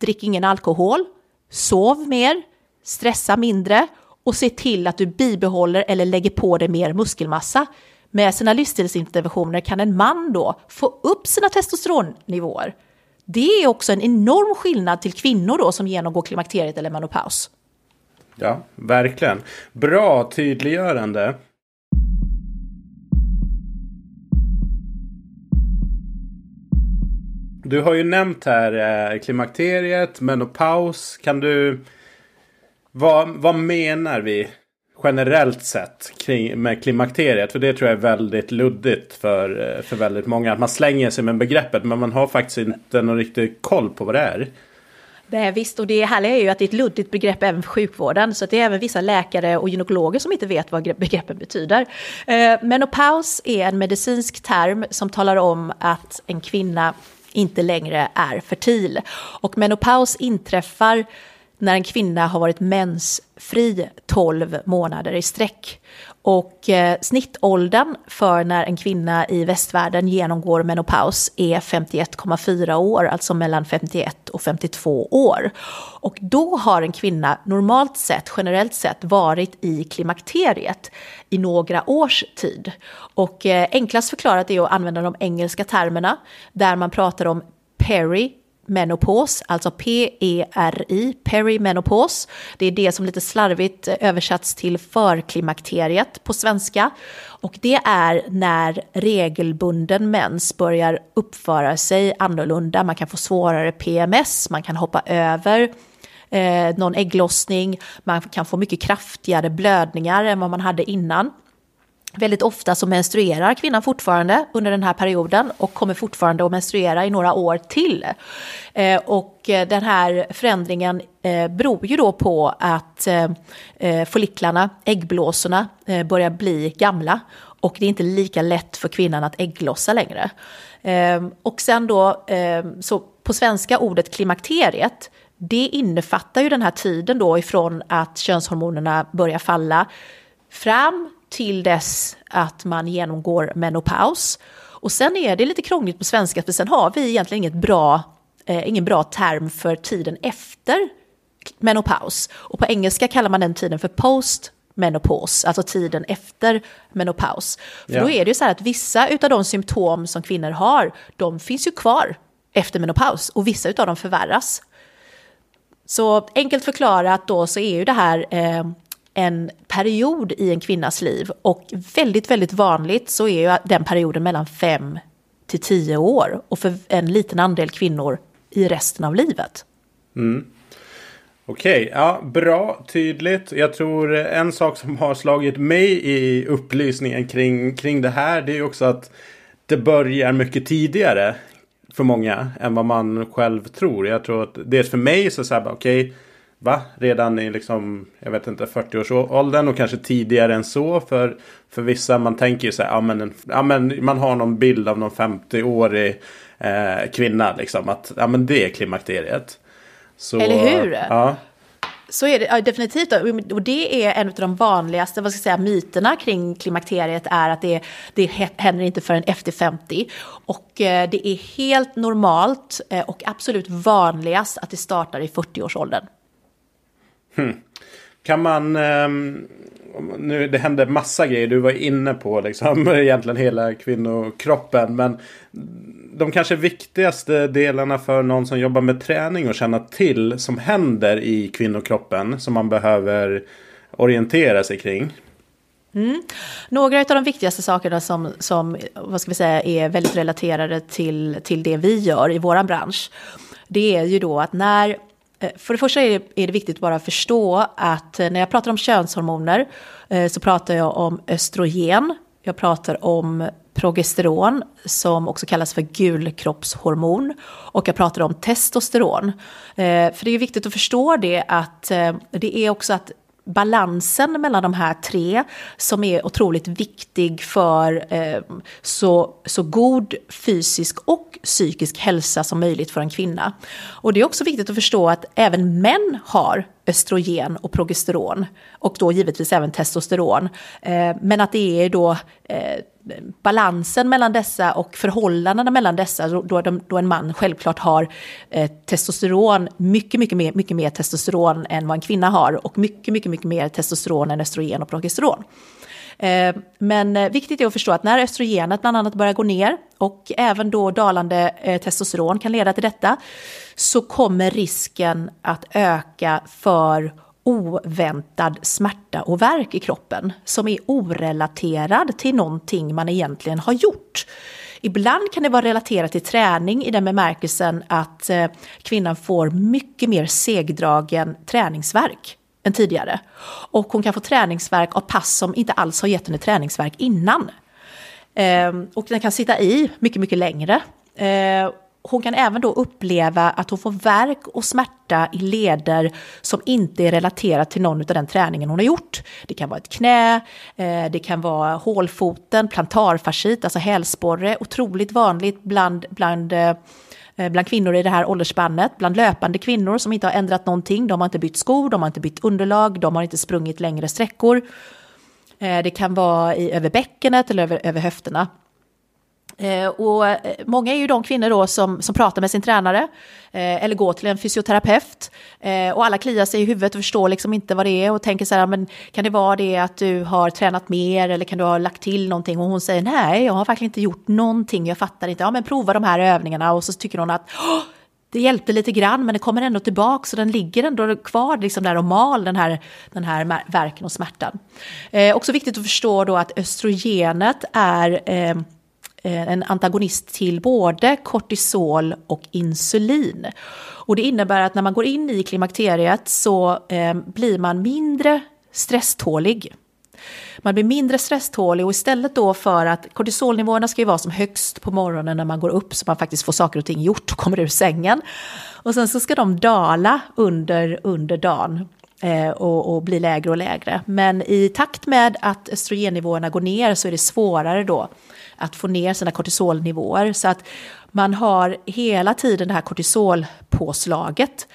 drick ingen alkohol, sov mer, stressa mindre och se till att du bibehåller eller lägger på dig mer muskelmassa med sina livsstilsinterventioner kan en man då få upp sina testosteronnivåer. Det är också en enorm skillnad till kvinnor då som genomgår klimakteriet eller menopaus. Ja, verkligen. Bra tydliggörande. Du har ju nämnt här eh, klimakteriet, menopaus. Kan du... Vad, vad menar vi generellt sett kring, med klimakteriet? För det tror jag är väldigt luddigt för, eh, för väldigt många. Att man slänger sig med begreppet men man har faktiskt inte någon riktig koll på vad det är. Nej, visst, och det härliga är ju att det är ett luddigt begrepp även för sjukvården, så det är även vissa läkare och gynekologer som inte vet vad begreppen betyder. Eh, menopaus är en medicinsk term som talar om att en kvinna inte längre är fertil. Och menopaus inträffar när en kvinna har varit mensfri 12 månader i sträck. Och eh, snittåldern för när en kvinna i västvärlden genomgår menopaus är 51,4 år, alltså mellan 51 och 52 år. Och då har en kvinna normalt sett, generellt sett, varit i klimakteriet i några års tid. Och eh, enklast förklarat är att använda de engelska termerna, där man pratar om peri Menopaus, alltså P-E-R-I, perimenopos. Det är det som lite slarvigt eh, översatts till förklimakteriet på svenska. Och det är när regelbunden mens börjar uppföra sig annorlunda. Man kan få svårare PMS, man kan hoppa över eh, någon ägglossning, man kan få mycket kraftigare blödningar än vad man hade innan. Väldigt ofta så menstruerar kvinnan fortfarande under den här perioden och kommer fortfarande att menstruera i några år till. Eh, och eh, den här förändringen eh, beror ju då på att folliklarna, äggblåsorna, börjar bli gamla och det är inte lika lätt för kvinnan att ägglossa längre. Och sen då, så på svenska ordet klimakteriet, det innefattar ju den här tiden då ifrån att könshormonerna börjar falla fram till dess att man genomgår menopaus. Och sen är det lite krångligt på svenska för sen har vi egentligen inget bra, eh, ingen bra term för tiden efter menopaus. Och på engelska kallar man den tiden för post menopos, alltså tiden efter menopaus. För ja. då är det ju så här att vissa av de symptom som kvinnor har, de finns ju kvar efter menopaus och vissa av dem förvärras. Så enkelt förklarat då så är ju det här eh, en period i en kvinnas liv. Och väldigt, väldigt vanligt så är ju den perioden mellan fem till tio år. Och för en liten andel kvinnor i resten av livet. Mm. Okej, okay, ja, bra, tydligt. Jag tror en sak som har slagit mig i upplysningen kring, kring det här det är ju också att det börjar mycket tidigare för många än vad man själv tror. Jag tror att dels för mig så är det okej, okay, Va? Redan i liksom, jag vet inte, 40-årsåldern och kanske tidigare än så. För, för vissa, man tänker ju så här, ja men, en, ja men man har någon bild av någon 50-årig eh, kvinna liksom. Att ja men det är klimakteriet. Så, Eller hur? Ja. Så är det ja, definitivt. Och det är en av de vanligaste vad ska jag säga, myterna kring klimakteriet är att det, det händer inte förrän efter 50. Och eh, det är helt normalt eh, och absolut vanligast att det startar i 40-årsåldern. Hmm. Kan man... Um, nu, det händer massa grejer. Du var inne på liksom, (laughs) egentligen hela kvinnokroppen. Men de kanske viktigaste delarna för någon som jobbar med träning och känna till som händer i kvinnokroppen. Som man behöver orientera sig kring. Mm. Några av de viktigaste sakerna som, som vad ska vi säga, är väldigt relaterade till, till det vi gör i vår bransch. Det är ju då att när Eh, för det första är det, är det viktigt bara att förstå att eh, när jag pratar om könshormoner eh, så pratar jag om östrogen, jag pratar om progesteron som också kallas för gulkroppshormon och jag pratar om testosteron. För det är viktigt att förstå det att det är också att balansen mellan de här tre som är otroligt viktig för eh, så, så god fysisk och psykisk hälsa som möjligt för en kvinna. Och det är också viktigt att förstå att även män har östrogen och progesteron och då givetvis även testosteron. Eh, men att det är då eh, balansen mellan dessa och förhållandena mellan dessa, då, då en man självklart har eh, testosteron, mycket, mycket mer, mycket mer testosteron än vad en kvinna har och mycket, mycket, mycket mer testosteron än östrogen och progesteron. Eh, men eh, viktigt är att förstå att när östrogenet bland annat börjar gå ner och även då dalande eh, testosteron kan leda till detta så kommer risken att öka för oväntad smärta och värk i kroppen som är orelaterad till någonting man egentligen har gjort. Ibland kan det vara relaterat till träning i den bemärkelsen att kvinnan får mycket mer segdragen träningsverk än tidigare. Och hon kan få träningsverk av pass som inte alls har gett henne träningsverk innan. Eh, och den kan sitta i mycket, mycket längre. Eh, hon kan även då uppleva att hon får värk och smärta i leder som inte är relaterat till någon av den träningen hon har gjort. Det kan vara ett knä, eh, det kan vara hålfoten, plantarfascit, alltså hälsporre, otroligt vanligt bland, bland Eh, Eh, bland kvinnor i det här åldersspannet, bland löpande kvinnor som inte har ändrat någonting. De har inte bytt skor, de har inte bytt underlag, de har inte sprungit längre sträckor. Eh, det kan vara i, över bäckenet eller över, över höfterna. Eh, och eh, många är ju de kvinnor då som, som pratar med sin tränare eh, eller går till en fysioterapeut. Och alla kliar sig i huvudet och förstår liksom inte vad det är och tänker så här, men kan det vara det att du har tränat mer eller kan du ha lagt till någonting? Och hon säger nej, jag har verkligen inte gjort någonting, jag fattar inte. Ja, men prova de här övningarna och så tycker hon att det hjälpte lite grann, men det kommer ändå tillbaka så den ligger ändå kvar liksom där och mal, den här, den här verken och smärtan. Eh, också viktigt att förstå då att östrogenet är Eh, Eh, en antagonist till både kortisol och insulin. Och det innebär att när man går in i klimakteriet så eh, blir man mindre stresstålig. Man blir mindre stresstålig och istället då för att kortisolnivåerna ska ju vara som högst på morgonen när man går upp så man faktiskt får saker och ting gjort och kommer ur sängen. Och sen så ska de dala under, under dagen eh, och, och bli lägre och lägre. Men i takt med att östrogennivåerna går ner så är det svårare då att få ner sina kortisolnivåer. Så att man har hela tiden det här kortisolpåslaget.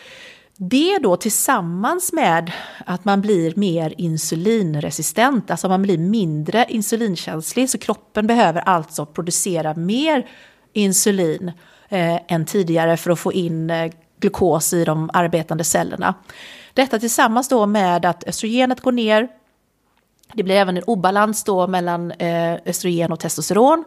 Det då tillsammans med att man blir mer insulinresistent, alltså man blir mindre insulinkänslig, så kroppen behöver alltså producera mer insulin eh, än tidigare för att få in eh, glukos i de arbetande cellerna. Detta tillsammans då med att östrogenet går ner, det blir även en obalans då mellan eh, östrogen och testosteron.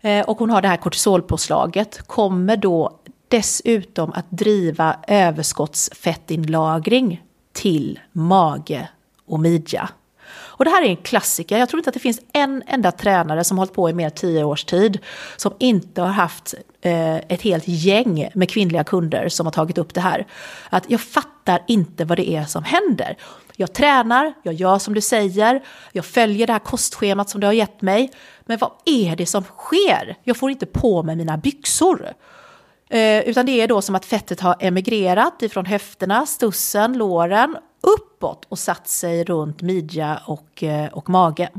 Eh, och hon har det här kortisolpåslaget, kommer då dessutom att driva överskottsfettinlagring till mage och midja. Och det här är en klassiker. Jag tror inte att det finns en enda tränare som har hållit på i mer än tio års tid som inte har haft eh, ett helt gäng med kvinnliga kunder som har tagit upp det här. Att jag fattar inte vad det är som händer. Jag tränar, jag gör som du säger, jag följer det här kostschemat som du har gett mig. Men vad är det som sker? Jag får inte på mig mina byxor. Eh, utan det är då som att fettet har emigrerat ifrån höfterna, stussen, låren, uppåt och satt sig runt midja och, eh, och mage.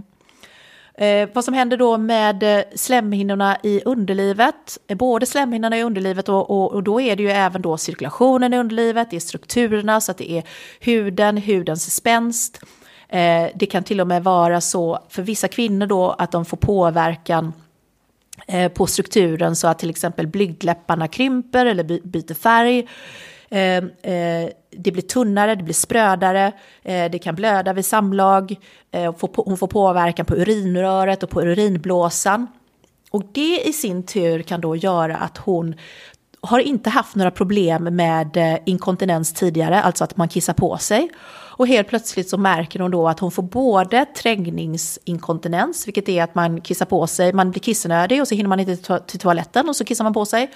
Eh, vad som händer då med eh, slemhinnorna i underlivet, eh, både slemhinnorna i underlivet och, och, och, då är det ju även då cirkulationen i underlivet, det är strukturerna så att det är huden, hudens spänst. Eh, det kan till och med vara så för vissa kvinnor då att de får påverkan eh, på strukturen så att till exempel blygdläpparna krymper eller by byter färg. Ehm, eh, det blir tunnare, det blir sprödare, eh, det kan blöda vid samlag, eh, hon får påverkan på urinröret och på urinblåsan. Och det i sin tur kan då göra att hon har inte haft några problem med eh, inkontinens tidigare, alltså att man kissar på sig. Och helt plötsligt så märker hon då att hon får både trängningsinkontinens, vilket är att man kissar på sig, man blir kissnödig och så hinner man inte till toaletten och så kissar man på sig.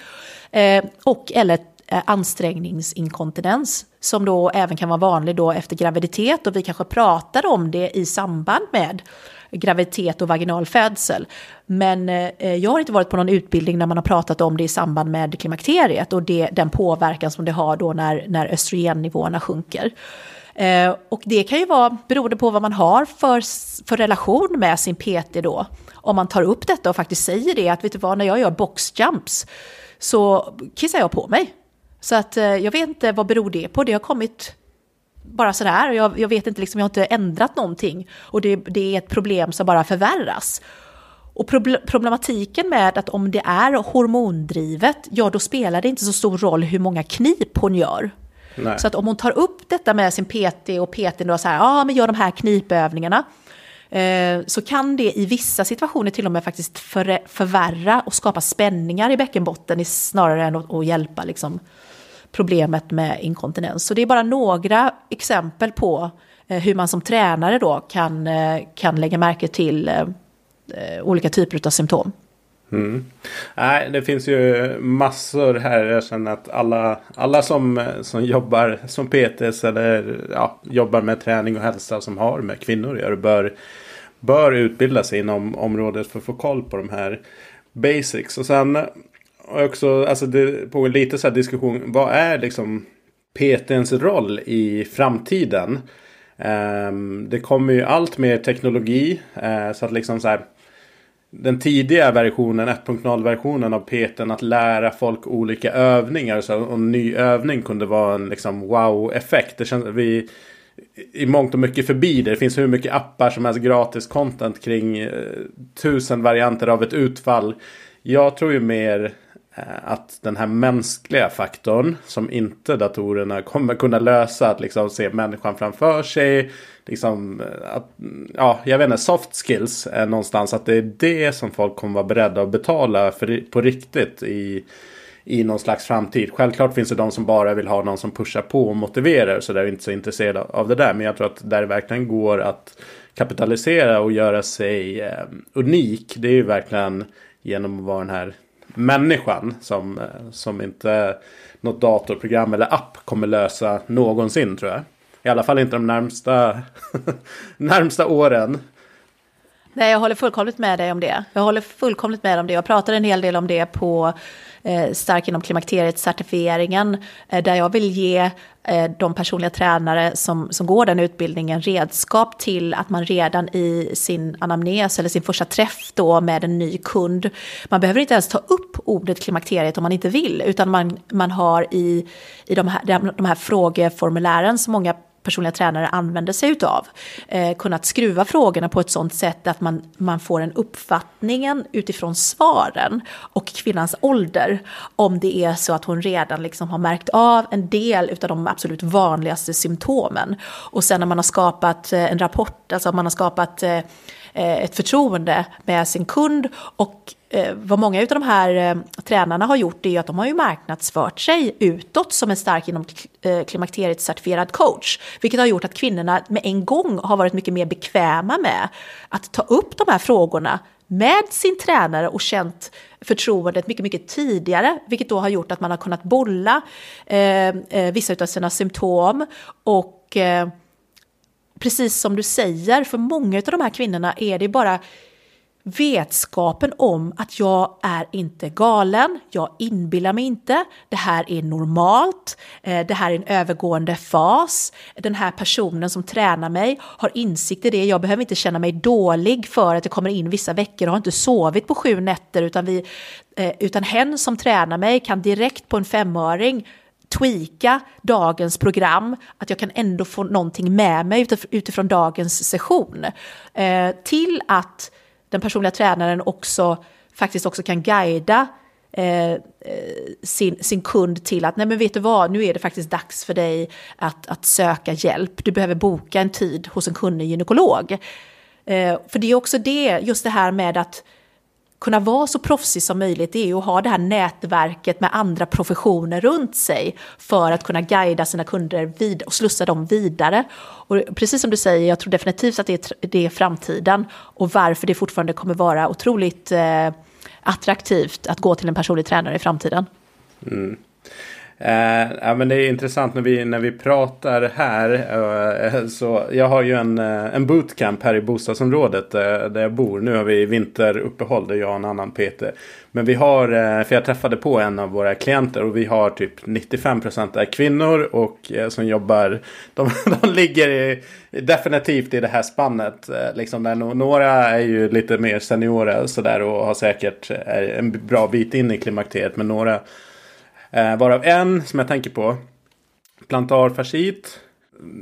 Eh, och eller Eh, ansträngningsinkontinens som då även kan vara vanlig då efter graviditet och vi kanske pratar om det i samband med graviditet och vaginal födsel. Men eh, jag har inte varit på någon utbildning när man har pratat om det i samband med klimakteriet och det, den påverkan som det har då när, när östrogennivåerna sjunker. Eh, och det kan ju vara beroende på vad man har för, för relation med sin PT då. Om man tar upp detta och faktiskt säger det att vet du vad, när jag gör boxjumps så kissar jag på mig. Så att eh, jag vet inte vad beror det på. Det har kommit bara sådär. Jag, jag vet inte, liksom, jag har inte ändrat någonting. Och det, det är ett problem som bara förvärras. Och problematiken med att om det är hormondrivet, ja då spelar det inte så stor roll hur många knip hon gör. Nej. Så att om hon tar upp detta med sin PT och PT då så här, ja men gör de här knipövningarna. Eh, så kan det i vissa situationer till och med faktiskt för, förvärra och skapa spänningar i bäckenbotten snarare än att, att hjälpa liksom, problemet med inkontinens. Så det är bara några exempel på eh, hur man som tränare då kan, eh, kan lägga märke till eh, eh olika typer av symptom. Mm. Nej, det finns ju massor här. Jag känner att alla, alla som, som jobbar som PTs eller ja, jobbar med träning och hälsa som har med kvinnor att göra bör, bör utbilda sig inom området för att få koll på de här basics. Och sen också, alltså det pågår lite så här diskussion. Vad är liksom PTns roll i framtiden? Um, det kommer ju allt mer teknologi. Uh, så att liksom så här den tidiga versionen, 1.0-versionen av peten att lära folk olika övningar. Så en ny övning kunde vara en liksom wow-effekt. Det känns vi i mångt och mycket förbi det. Det finns hur mycket appar som helst gratis content kring eh, tusen varianter av ett utfall. Jag tror ju mer eh, att den här mänskliga faktorn som inte datorerna kommer kunna lösa. Att liksom se människan framför sig liksom, att, ja, jag vet inte, soft skills är någonstans att det är det som folk kommer vara beredda att betala för, på riktigt i, i någon slags framtid. Självklart finns det de som bara vill ha någon som pushar på och motiverar så där är inte så intresserade av det där. Men jag tror att där det verkligen går att kapitalisera och göra sig eh, unik. Det är ju verkligen genom att vara den här människan som, eh, som inte något datorprogram eller app kommer lösa någonsin tror jag. I alla fall inte de närmsta, (laughs) närmsta åren. Nej, jag håller fullkomligt med dig om det. Jag håller fullkomligt med om det. Jag pratar en hel del om det på eh, Stark inom klimakteriet-certifieringen, eh, där jag vill ge eh, de personliga tränare som, som går den utbildningen redskap till att man redan i sin anamnes eller sin första träff då med en ny kund, man behöver inte ens ta upp ordet klimakteriet om man inte vill, utan man, man har i, i de, här, de här frågeformulären som många personliga tränare använder sig utav. Eh, kunnat skruva frågorna på ett sånt sätt att man, man får en uppfattningen utifrån svaren och kvinnans ålder. Om det är så att hon redan liksom har märkt av en del av de absolut vanligaste symptomen. Och sen när man har skapat eh, en rapport, alltså man har skapat Eh, Eh, ett förtroende med sin kund. Och eh, vad många av de här eh, tränarna har gjort är att de har ju marknadsfört sig utåt som en stark inom klimakteriet certifierad coach. Vilket har gjort att kvinnorna med en gång har varit mycket mer bekväma med att ta upp de här frågorna med sin tränare och känt förtroendet mycket, mycket tidigare, vilket då har gjort att man har kunnat bolla eh, vissa av sina symptom och eh, precis som du säger, för många av de här kvinnorna är det bara vetskapen om att jag är inte galen, jag inbillar mig inte, det här är normalt, eh, det här är en övergående fas, den här personen som tränar mig har insikt i det, jag behöver inte känna mig dålig för att jag kommer in vissa veckor och har inte sovit på sju nätter, utan, vi, eh, utan hen som tränar mig kan direkt på en femöring tweaka dagens program, att jag kan ändå få någonting med mig utifrån dagens session. Eh, till att den personliga tränaren också faktiskt också kan guida eh, eh, sin, sin kund till att nej men vet du vad, nu är det faktiskt dags för dig att, att söka hjälp. Du behöver boka en tid hos en kunnig gynekolog. Eh, för det är också det, just det här med att kunna vara så proffsig som möjligt det är ju att ha det här nätverket med andra professioner runt sig för att kunna guida sina kunder vid och slussa dem vidare. Och precis som du säger, jag tror definitivt att det är, det är framtiden och varför det fortfarande kommer vara otroligt eh, attraktivt att gå till en personlig tränare i framtiden. Mm. Eh, ja, men det är intressant när vi, när vi pratar här. Eh, så jag har ju en, eh, en bootcamp här i bostadsområdet eh, där jag bor. Nu har vi vinteruppehåll där jag och en annan PT. Men vi har, eh, för jag träffade på en av våra klienter och vi har typ 95% är kvinnor och eh, som jobbar, (laughs) de, de ligger i, definitivt i det här spannet. Eh, liksom där några är ju lite mer seniora sådär och har säkert eh, en bra bit in i klimakteriet. Men några Eh, varav en som jag tänker på. Plantarfascit.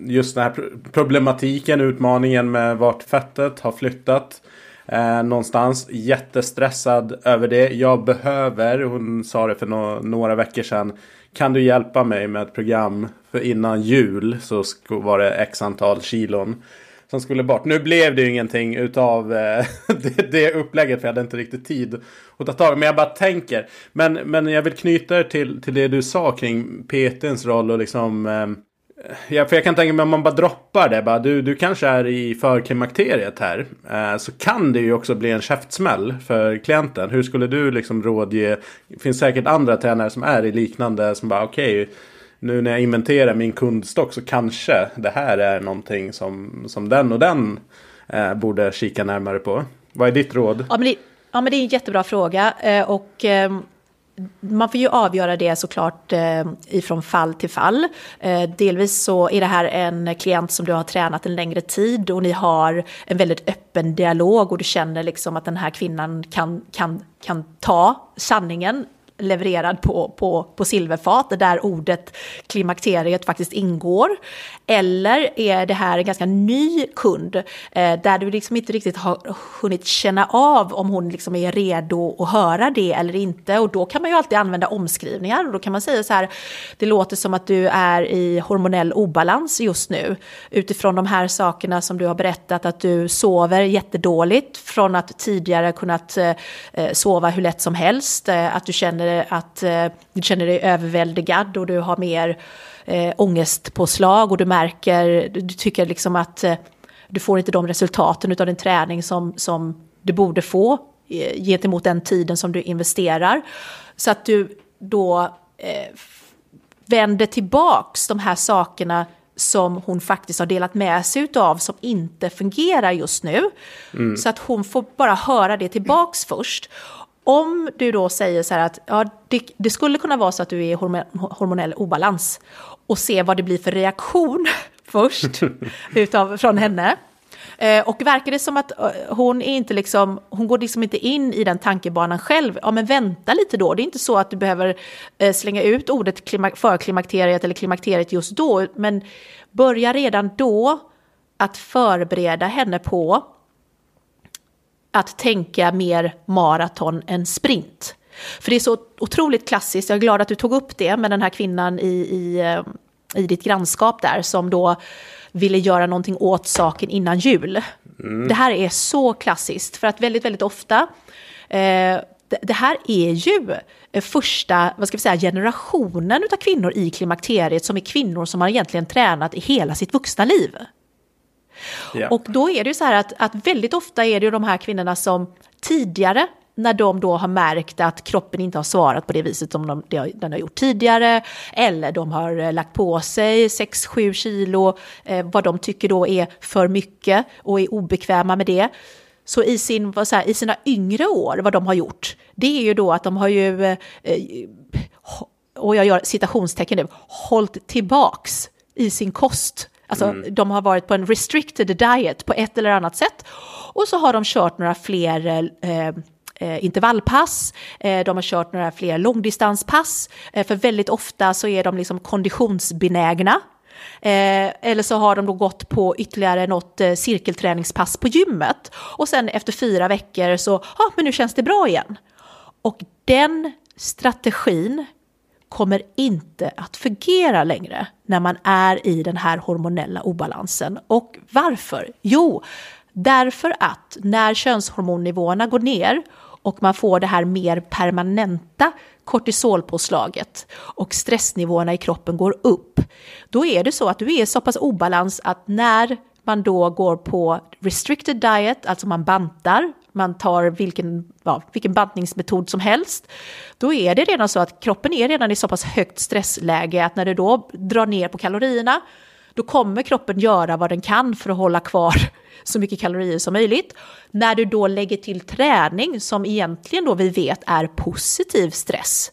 Just den här problematiken, utmaningen med vart fettet har flyttat. Eh, någonstans jättestressad över det. Jag behöver, hon sa det för no några veckor sedan. Kan du hjälpa mig med ett program för innan jul så var det x antal kilon som skulle bort. Nu blev det ju ingenting utav eh, (laughs) det, det upplägget för jag hade inte riktigt tid att ta tag i. Men jag bara tänker. Men, men jag vill knyta det till, till det du sa kring PTns roll och liksom eh, Ja, för jag kan tänka mig om man bara droppar det. Bara, du, du kanske är i förklimakteriet här. Eh, så kan det ju också bli en käftsmäll för klienten. Hur skulle du liksom rådge? Det finns säkert andra tränare som är i liknande. Som bara okej. Okay, nu när jag inventerar min kundstock så kanske det här är någonting som, som den och den eh, borde kika närmare på. Vad är ditt råd? Ja men det, ja, men det är en jättebra fråga. Eh, och eh, man får ju avgöra det såklart eh, ifrån fall till fall. Eh, delvis så är det här en klient som du har tränat en längre tid och ni har en väldigt öppen dialog och du känner liksom att den här kvinnan kan, kan, kan ta sanningen levererad på, på, på silverfat, där ordet klimakteriet faktiskt ingår. Eller är det här en ganska ny kund, eh, där du liksom inte riktigt har hunnit känna av om hon liksom är redo att höra det eller inte. Och då kan man ju alltid använda omskrivningar och då kan man säga så här, det låter som att du är i hormonell obalans just nu. Utifrån de här sakerna som du har berättat, att du sover jättedåligt från att tidigare kunnat eh, eh sova hur lätt som helst, eh, att du känner känner att eh, du känner dig överväldigad och du har mer eh, ångestpåslag och du märker, du tycker liksom att eh, du får inte de resultaten av din träning som, som du borde få gentemot den tiden som du investerar. Så att du då eh, vänder tillbaks de här sakerna som hon faktiskt har delat med sig av som inte fungerar just nu. Mm. Så att hon får bara höra det tillbaks först om du då säger så här att ja, det, det, skulle kunna vara så att du är i hormonell obalans och se vad det blir för reaktion (laughs) först (laughs) utav, från henne. Eh, och verkar det som att eh, hon, är inte liksom, hon går liksom inte in i den tankebanan själv, ja men vänta lite då. Det är inte så att du behöver eh, slänga ut ordet förklimakteriet eller klimakteriet just då, men börja redan då att förbereda henne på att tänka mer maraton än sprint. För det är så otroligt klassiskt, jag är glad att du tog upp det med den här kvinnan i, i, eh, i ditt grannskap där som då ville göra någonting åt saken innan jul. Mm. Det här är så klassiskt för att väldigt, väldigt ofta eh, det här är ju första vad ska vi säga, generationen av kvinnor i klimakteriet som är kvinnor som har egentligen tränat i hela sitt vuxna liv. Yeah. Och då är det ju så här att, att väldigt ofta är det ju de här kvinnorna som tidigare när de då har märkt att kroppen inte har svarat på det viset som de, den har gjort tidigare, eller de har eh, lagt på sig 6-7 kilo, eh, vad de tycker då är för mycket och är obekväma med det. Så i, sin, så här, i sina yngre år, vad de har gjort, det är ju då att de har ju, eh, eh och jag gör citationstecken nu, hållit tillbaks i sin kost Alltså mm. de har varit på en restricted diet på ett eller annat sätt. Och så har de kört några fler eh, eh, intervallpass, eh, de har kört några fler långdistanspass. Eh, för väldigt ofta så är de liksom konditionsbenägna. Eller så har de då gått på ytterligare något cirkelträningspass på gymmet. Och sen efter fyra veckor så, ja men nu känns det bra igen. Och den strategin kommer inte att fungera längre när man är i den här hormonella obalansen. Och varför? Jo, därför att när könshormonnivåerna går ner och man får det här mer permanenta kortisolpåslaget och stressnivåerna i kroppen går upp, då är det så att du är så pass obalans att när man då går på restricted diet, alltså man bantar, man tar vilken, ja, vilken bantningsmetod som helst, då är det redan så att kroppen är redan i så pass högt stressläge att när du då drar ner på kalorierna, då kommer kroppen göra vad den kan för att hålla kvar (laughs) så mycket kalorier som möjligt. När du då lägger till träning, som egentligen då vi vet är positiv stress,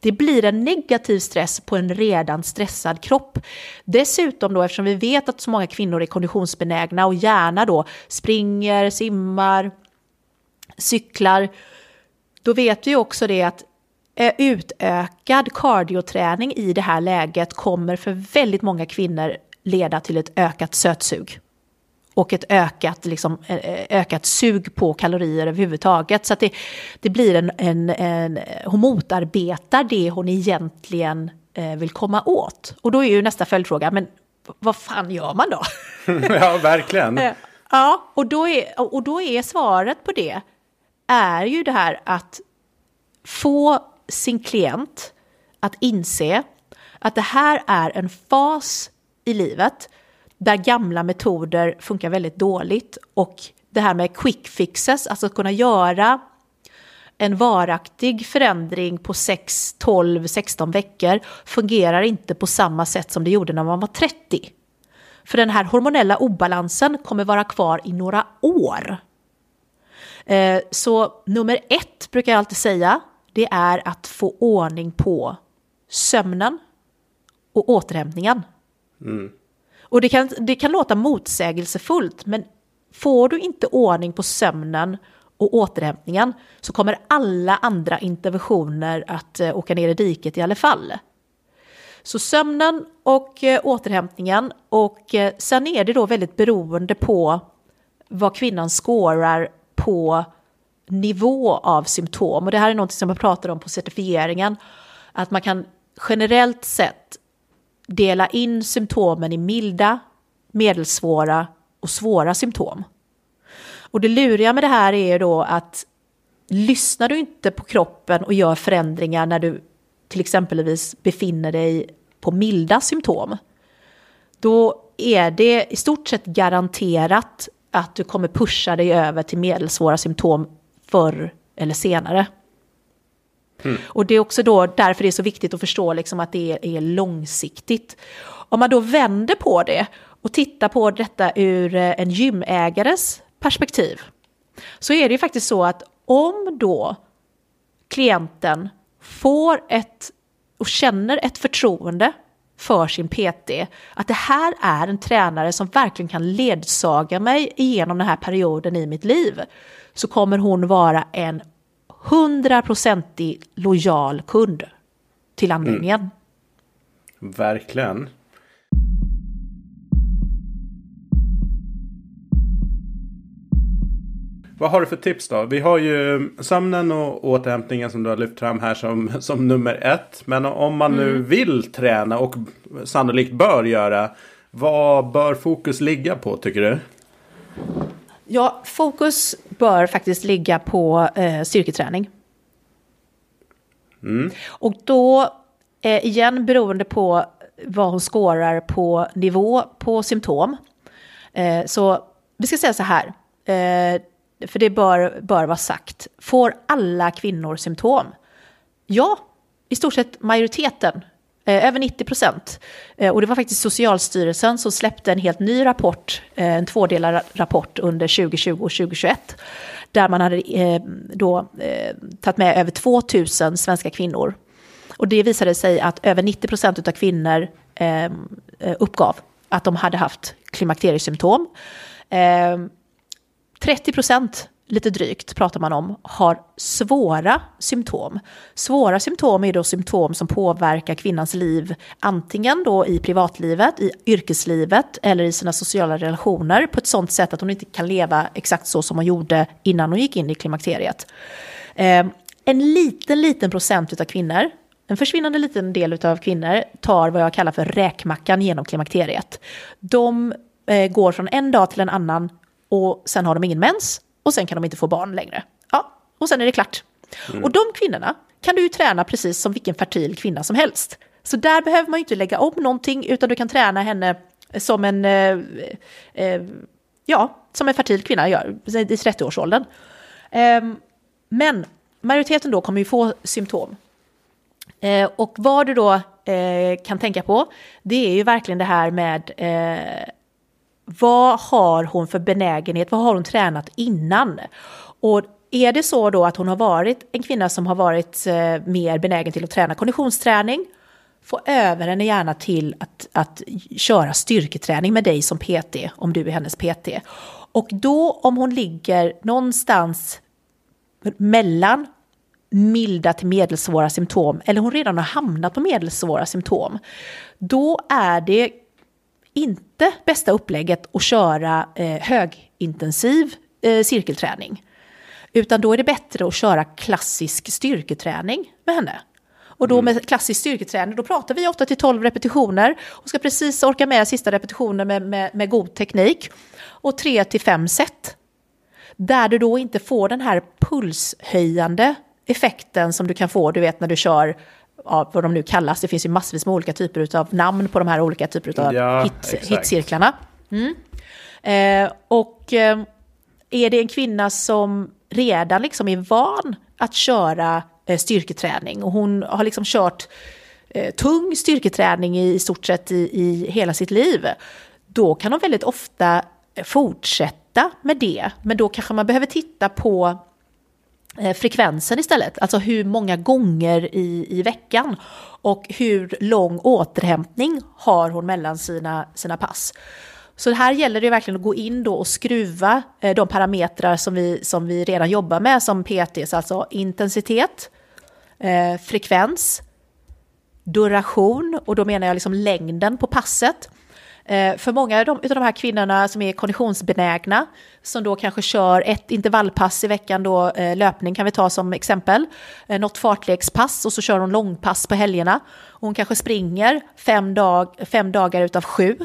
det blir en negativ stress på en redan stressad kropp. Dessutom då, eftersom vi vet att så många kvinnor är konditionsbenägna och gärna då springer, simmar, cyklar, då vet vi också det att eh, utökad kardioträning i det här läget kommer för väldigt många kvinnor leda till ett ökat sötsug och ett ökat, liksom, eh, eh, ökat sug på kalorier överhuvudtaget. Så att det, det blir en, en, en, hon motarbetar det hon egentligen vill komma åt. Och då är ju nästa följdfråga, men vad fan gör man då? (laughs) ja, verkligen. (laughs) Ja, och då, är, och då är svaret på det är ju det här att få sin klient att inse att det här är en fas i livet där gamla metoder funkar väldigt dåligt och det här med quick fixes, alltså att kunna göra en varaktig förändring på 6, 12, 16 veckor fungerar inte på samma sätt som det gjorde när man var 30. För den här hormonella obalansen kommer vara kvar i några år. Eh, så nummer ett brukar jag alltid säga, det är att få ordning på sömnen och återhämtningen. Mm. Och det kan, det kan låta motsägelsefullt, men får du inte ordning på sömnen och återhämtningen så kommer alla andra interventioner att eh, åka ner i diket i alla fall. Så sömnen och eh, återhämtningen och sen är det då väldigt beroende på vad kvinnan skårar på nivå av symptom. Och det här är något som jag pratar om på certifieringen. Att man kan generellt sett dela in symptomen i milda, medelsvåra och svåra symptom. Och det luriga med det här är då att lyssnar du inte på kroppen och gör förändringar när du till exempelvis befinner dig på milda symptom, då är det i stort sett garanterat att du kommer pusha dig över till medelsvåra symptom förr eller senare. Mm. Och det är också då därför det är så viktigt att förstå liksom att det är, är långsiktigt. Om man då vänder på det och tittar på detta ur eh, en gymägares perspektiv så är det ju faktiskt så att om då klienten får ett och känner ett förtroende för sin PT, att det här är en tränare som verkligen kan ledsaga mig igenom den här perioden i mitt liv, så kommer hon vara en hundraprocentig lojal kund till anledningen. Mm. Verkligen. Vad har du för tips då? Vi har ju sömnen och återhämtningen som du har lyft fram här som, som nummer ett. Men om man nu mm. vill träna och sannolikt bör göra. Vad bör fokus ligga på tycker du? Ja, fokus bör faktiskt ligga på eh, styrketräning. Mm. Och då, eh, igen beroende på vad hon skårar på nivå på symptom. Eh, så vi ska säga så här. Eh, för det bör, bör vara sagt, får alla kvinnor symptom? Ja, i stort sett majoriteten, eh, över 90 procent. Eh, och det var faktiskt Socialstyrelsen som släppte en helt ny rapport, eh, en tvådelad rapport under 2020 och 2021, där man hade eh, då eh, tagit med över 2000 svenska kvinnor. Och det visade sig att över 90 procent av kvinnor eh, eh, uppgav att de hade haft klimakteriesymptom. Eh, 30 procent, lite drygt, pratar man om, har svåra symptom. Svåra symptom är då symptom som påverkar kvinnans liv, antingen då i privatlivet, i yrkeslivet eller i sina sociala relationer på ett sånt sätt att hon inte kan leva exakt så som hon gjorde innan hon gick in i klimakteriet. Ehm, en liten, liten procent av kvinnor en försvinnande liten del av kvinnor tar vad jag kallar för räkmackan genom klimakteriet. De eh, går från en dag till en annan och sen har de ingen mens och sen kan de inte få barn längre. Ja, och sen är det klart. Mm. Och de kvinnorna kan du ju träna precis som vilken fertil kvinna som helst. Så där behöver man ju inte lägga om någonting utan du kan träna henne som en, eh, eh, ja, som en fertil kvinna gör i 30-årsåldern. Eh, men majoriteten då kommer ju få symptom. Eh, och vad du då eh, kan tänka på, det är ju verkligen det här med eh, vad har hon för benägenhet? Vad har hon tränat innan? Och är det så då att hon har varit en kvinna som har varit eh, mer benägen till att träna konditionsträning, få över henne gärna till att, att köra styrketräning med dig som PT, om du är hennes PT. Och då om hon ligger någonstans mellan milda till medelsvåra symptom, eller hon redan har hamnat på medelsvåra symptom, då är det inte bästa upplägget att köra eh, högintensiv eh, cirkelträning. Utan då är det bättre att köra klassisk styrketräning med henne. Och då med klassisk styrketräning, då pratar vi 8-12 repetitioner och ska precis orka med sista repetitionen med, med, med god teknik. Och 3-5 set. Där du då inte får den här pulshöjande effekten som du kan få, du vet när du kör ja, vad de nu kallas, det finns ju massvis med olika typer av namn på de här olika typer av Ja, hit, hitcirklarna. Mm. Eh, och eh, är det en kvinna som redan liksom är van att köra eh, styrketräning och hon har liksom kört eh, tung styrketräning i, i stort sett i, i hela sitt liv, då kan hon väldigt ofta fortsätta med det. Men då kanske man behöver titta på Eh, frekvensen istället, alltså hur många gånger i, i veckan och hur lång återhämtning har hon mellan sina, sina pass. Så här gäller det verkligen att gå in då och skruva eh, de parametrar som vi, som vi redan jobbar med som PTs, alltså intensitet, eh, frekvens, duration och då menar jag liksom längden på passet. Eh, för många av de, de här kvinnorna som är konditionsbenägna, som då kanske kör ett intervallpass i veckan, då, eh, löpning kan vi ta som exempel, eh, något fartlekspass och så kör hon långpass på helgerna. Hon kanske springer fem, dag, fem dagar utav sju.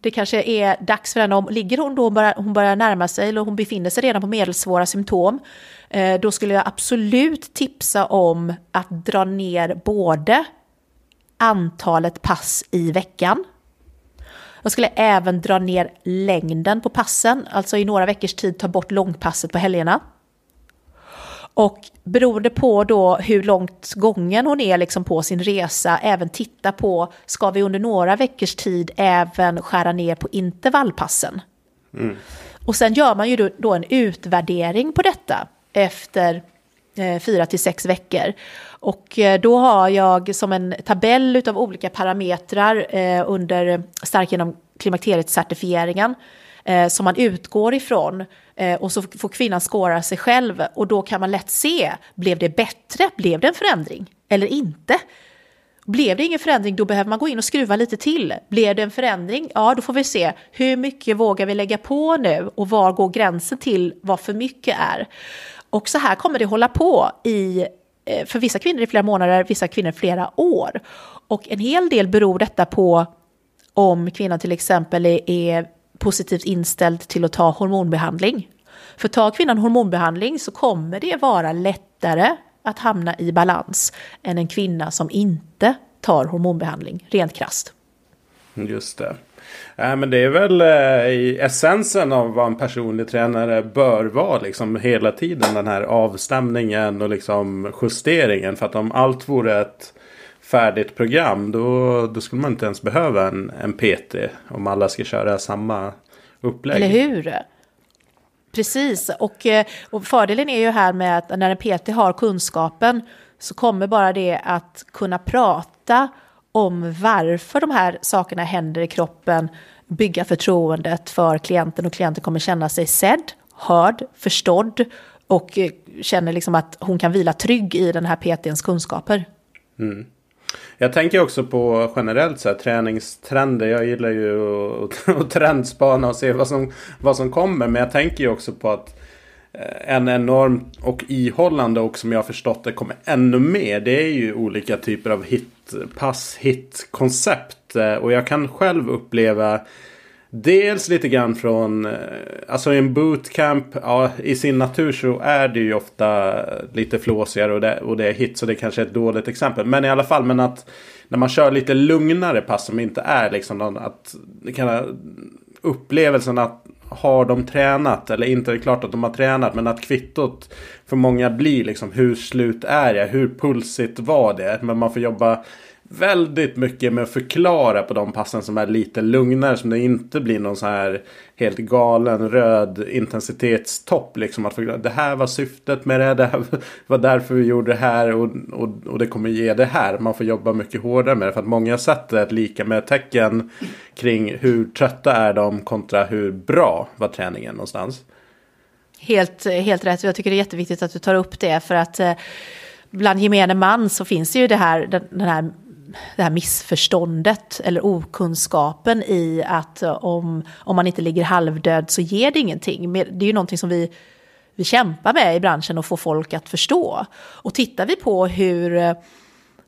Det kanske är dags för henne, om, ligger hon då, bara, hon börjar närma sig eller hon befinner sig redan på medelsvåra symptom, då skulle jag absolut tipsa om att dra ner både antalet pass i veckan, jag skulle även dra ner längden på passen, alltså i några veckors tid ta bort långpasset på helgerna. Och beroende på då hur långt gången hon är liksom på sin resa, även titta på, ska vi under några veckors tid även skära ner på intervallpassen? Och sen gör man ju då, en utvärdering på detta efter Eh, fyra till sex veckor. Och eh, då har jag som en tabell av olika parametrar eh, under eh, stark genom klimakteriet-certifieringen eh, som man utgår ifrån eh, och så får kvinnan skåra sig själv och då kan man lätt se, blev det bättre, blev det en förändring eller inte? Blev det ingen förändring, då behöver man gå in och skruva lite till. Blev det en förändring, ja då får vi se hur mycket vågar vi lägga på nu och var går gränsen till vad för mycket är. Och så här kommer det hålla på i, eh, för vissa kvinnor i flera månader, vissa kvinnor i flera år. Och en hel del beror detta på om kvinnan till exempel är, är positivt inställd till att ta hormonbehandling. För tar kvinnan hormonbehandling så kommer det vara lättare att hamna i balans än en kvinna som inte tar hormonbehandling, rent krasst. Just det. Nej, men det är väl eh, i essensen av vad en personlig tränare bör vara. Liksom hela tiden den här avstämningen och liksom justeringen. För att om allt vore ett färdigt program då, då skulle man inte ens behöva en, en PT. Om alla ska köra samma upplägg. Eller hur? Precis, och, eh, och fördelen är ju här med att när en PT har kunskapen så kommer bara det att kunna prata om varför de här sakerna händer i kroppen, bygga förtroendet för klienten och klienten kommer känna sig sedd, hörd, förstådd och eh, känner liksom att hon kan vila trygg i den här PTns kunskaper. Mm. Jag tänker också på generellt så här, träningstrender. Jag gillar ju att, (laughs) att trendspana och se vad som, vad som kommer. Men jag tänker ju också på att eh, en enorm och ihållande och som jag har förstått det kommer ännu mer. Det är ju olika typer av hit Pass-hit-koncept. Eh, och jag kan själv uppleva Dels lite grann från, eh, alltså i en bootcamp, ja, i sin natur så är det ju ofta lite flåsigare och det, och det är hit så det kanske är ett dåligt exempel. Men i alla fall, men att när man kör lite lugnare pass som inte är liksom någon, att det kan upplevelsen att har de tränat eller inte det är klart att de har tränat men att kvittot för många blir liksom hur slut är jag, hur pulsigt var det? Men man får jobba väldigt mycket med att förklara på de passen som är lite lugnare. Som det inte blir någon så här helt galen röd intensitetstopp. Liksom att förklara, det här var syftet med det. (laughs) Det här var därför vi gjorde det här. Och, och, och det kommer ge det här. Man får jobba mycket hårdare med det. För att många sätter ett lika med tecken kring hur trötta är de kontra hur bra var träningen någonstans. Helt, helt rätt. Jag tycker det är jätteviktigt att du tar upp det. För att eh, bland gemene man så finns det ju det här, den, den här det här missförståndet eller okunskapen i att eh, om, om man inte ligger halvdöd så ger det ingenting. Det är ju någonting som vi, vi kämpar med i branschen och får folk att förstå. Och tittar vi på hur eh,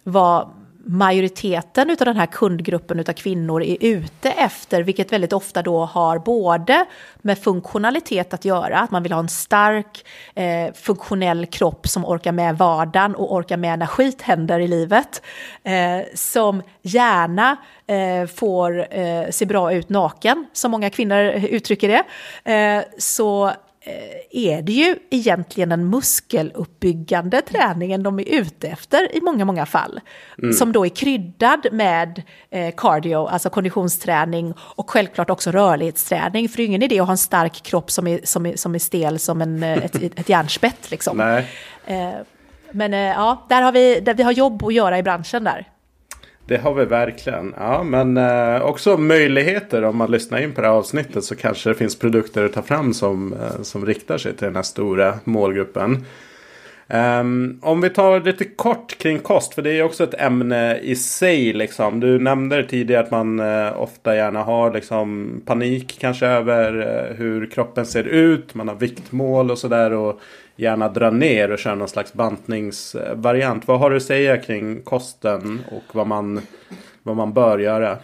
vad majoriteten av den här kundgruppen av kvinnor är ute efter, vilket väldigt ofta då har både med funktionalitet att göra, att man vill ha en stark eh, funktionell kropp som orkar med vardagen och orkar med när skit händer i livet, eh, som gärna eh, får eh, se bra ut naken, som många kvinnor uttrycker det. Eh, så är det ju egentligen en muskeluppbyggande träningen de är ute efter i många, många fall. Mm. Som då är kryddad med eh, cardio, alltså konditionsträning och självklart också rörlighetsträning. För det är ingen idé att ha en stark kropp som är, som är, som är stel som en, eh, ett, ett järnspett. Liksom. Nej. Eh, men eh, ja, där har vi, där vi har jobb att göra i branschen där. Det har vi verkligen. Ja, men eh, också möjligheter om man lyssnar in på det här avsnittet så kanske det finns produkter att ta fram som, eh, som riktar sig till den här stora målgruppen. Um, om vi tar lite kort kring kost, för det är också ett ämne i sig. Liksom. Du nämnde tidigare att man uh, ofta gärna har liksom, panik kanske över uh, hur kroppen ser ut. Man har viktmål och sådär. Gärna dra ner och köra någon slags bantningsvariant. Vad har du att säga kring kosten och vad man, vad man bör göra?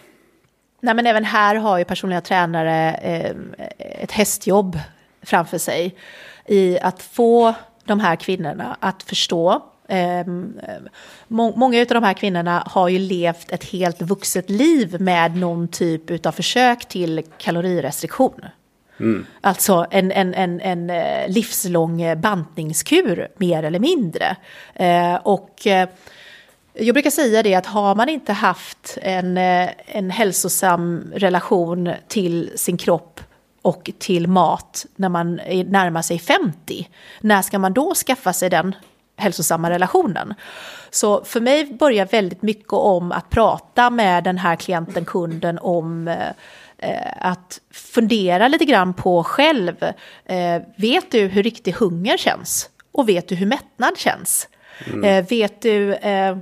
Nej, men även här har ju personliga tränare eh, ett hästjobb framför sig i att få de här kvinnorna att förstå Eh, må många av de här kvinnorna har ju levt ett helt vuxet liv med någon typ av försök till kalorirestriktion. Mm. Alltså en, en, en, en eh, livslång eh, bantningskur mer eller mindre. Eh, och eh, jag brukar säga det att har man inte haft en, eh, en hälsosam relation till sin kropp och till mat när man närmar sig 50, när ska man då skaffa sig den hälsosamma relationen? Så för mig börjar väldigt mycket om att prata med den här klienten, kunden om eh, att fundera lite grann på själv. Eh, vet du hur riktig hunger känns? Och vet du hur mättnad känns? Mm. Eh, vet du, eh,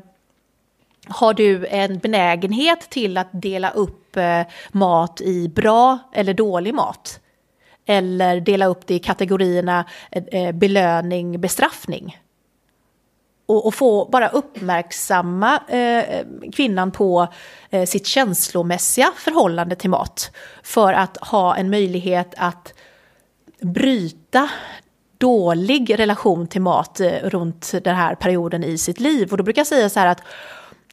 har du en benägenhet till att dela upp eh, mat i bra eller dålig mat? Eller dela upp det i kategorierna eh, belöning, bestraffning? Och, och få bara uppmärksamma eh, kvinnan på eh, sitt känslomässiga förhållande till mat. För att ha en möjlighet att bryta dålig relation till mat eh, runt den här perioden i sitt liv. Och då brukar jag säga så här att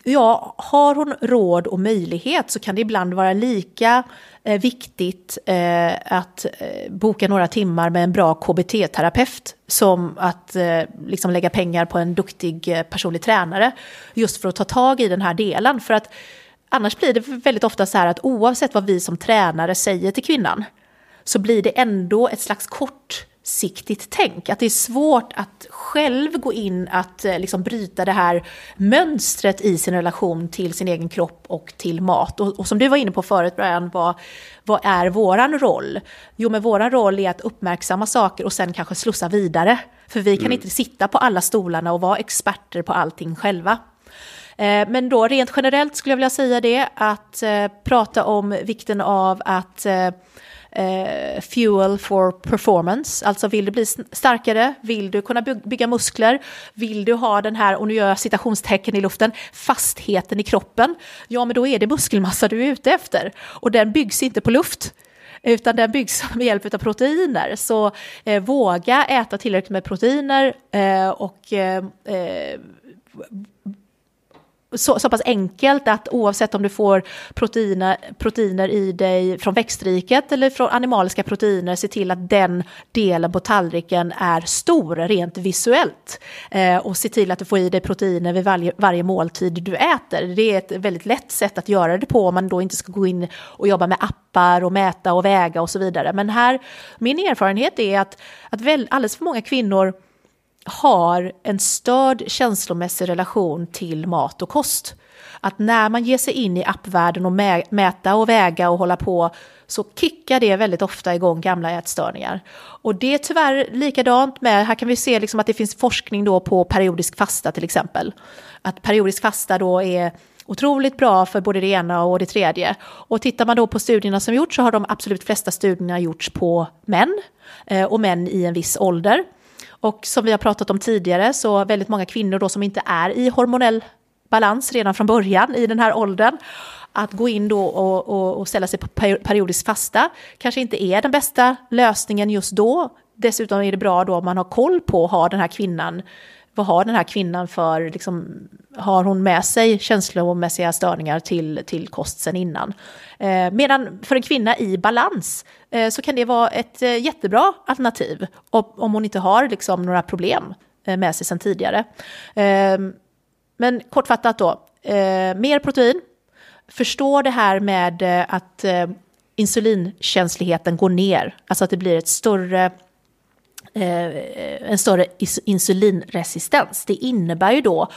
ja, har hon råd och möjlighet så kan det ibland vara lika eh, viktigt eh, att eh, boka några timmar med en bra KBT-terapeut som att eh, liksom lägga pengar på en duktig eh, personlig tränare. Just för att ta tag i den här delen. För att annars blir det väldigt ofta så här att oavsett vad vi som tränare säger till kvinnan så blir det ändå ett slags kort långsiktigt tänk. Att det är svårt att själv gå in att eh, liksom bryta det här mönstret i sin relation till sin egen kropp och till mat. Och, och som du var inne på förut Brian, vad, vad är våran roll? Jo, men våran roll är att uppmärksamma saker och sen kanske slussa vidare. För vi kan mm. inte sitta på alla stolarna och vara experter på allting själva. Eh, men då rent generellt skulle jag vilja säga det, att eh, prata om vikten av att eh, fuel for performance. Alltså vill du bli starkare, vill du kunna bygga muskler, vill du ha den här, och nu gör jag citationstecken i luften, fastheten i kroppen. Ja, men då är det muskelmassa du är ute efter. Och den byggs inte på luft utan den byggs (laughs) med hjälp av proteiner. Så eh, våga äta tillräckligt med proteiner eh, och eh, eh så, så pass enkelt att oavsett om du får proteiner, proteiner i dig från växtriket eller från animaliska proteiner, se till att den delen på tallriken är stor rent visuellt. Eh, och se till att du får i dig proteiner vid varje, varje måltid du äter. Det är ett väldigt lätt sätt att göra det på om man då inte ska gå in och jobba med appar och mäta och väga och så vidare. Men här, min erfarenhet är att, att väl, alldeles för många kvinnor har en störd känslomässig relation till mat och kost. Att när man ger sig in i appvärlden och mäta och väga och hålla på så kickar det väldigt ofta igång gamla ätstörningar. Och det är tyvärr likadant med, här kan vi se liksom att det finns forskning då på periodisk fasta till exempel. Att periodisk fasta då är otroligt bra för både det ena och det tredje. Och tittar man då på studierna som gjorts så har de absolut flesta studierna gjorts på män eh, och män i en viss ålder. Och som vi har pratat om tidigare så väldigt många kvinnor då som inte är i hormonell balans redan från början i den här åldern. Att gå in då och, och, och ställa sig på periodisk fasta kanske inte är den bästa lösningen just då. Dessutom är det bra då om man har koll på, har den här kvinnan vad har den här kvinnan för, liksom, har hon med sig känslomässiga störningar till, till kost sen innan? Eh, medan för en kvinna i balans eh, så kan det vara ett eh, jättebra alternativ om hon inte har liksom, några problem eh, med sig sen tidigare. Eh, men kortfattat då, eh, mer protein, förstå det här med eh, att eh, insulinkänsligheten går ner, alltså att det blir ett större en större insulinresistens. Det innebär ju då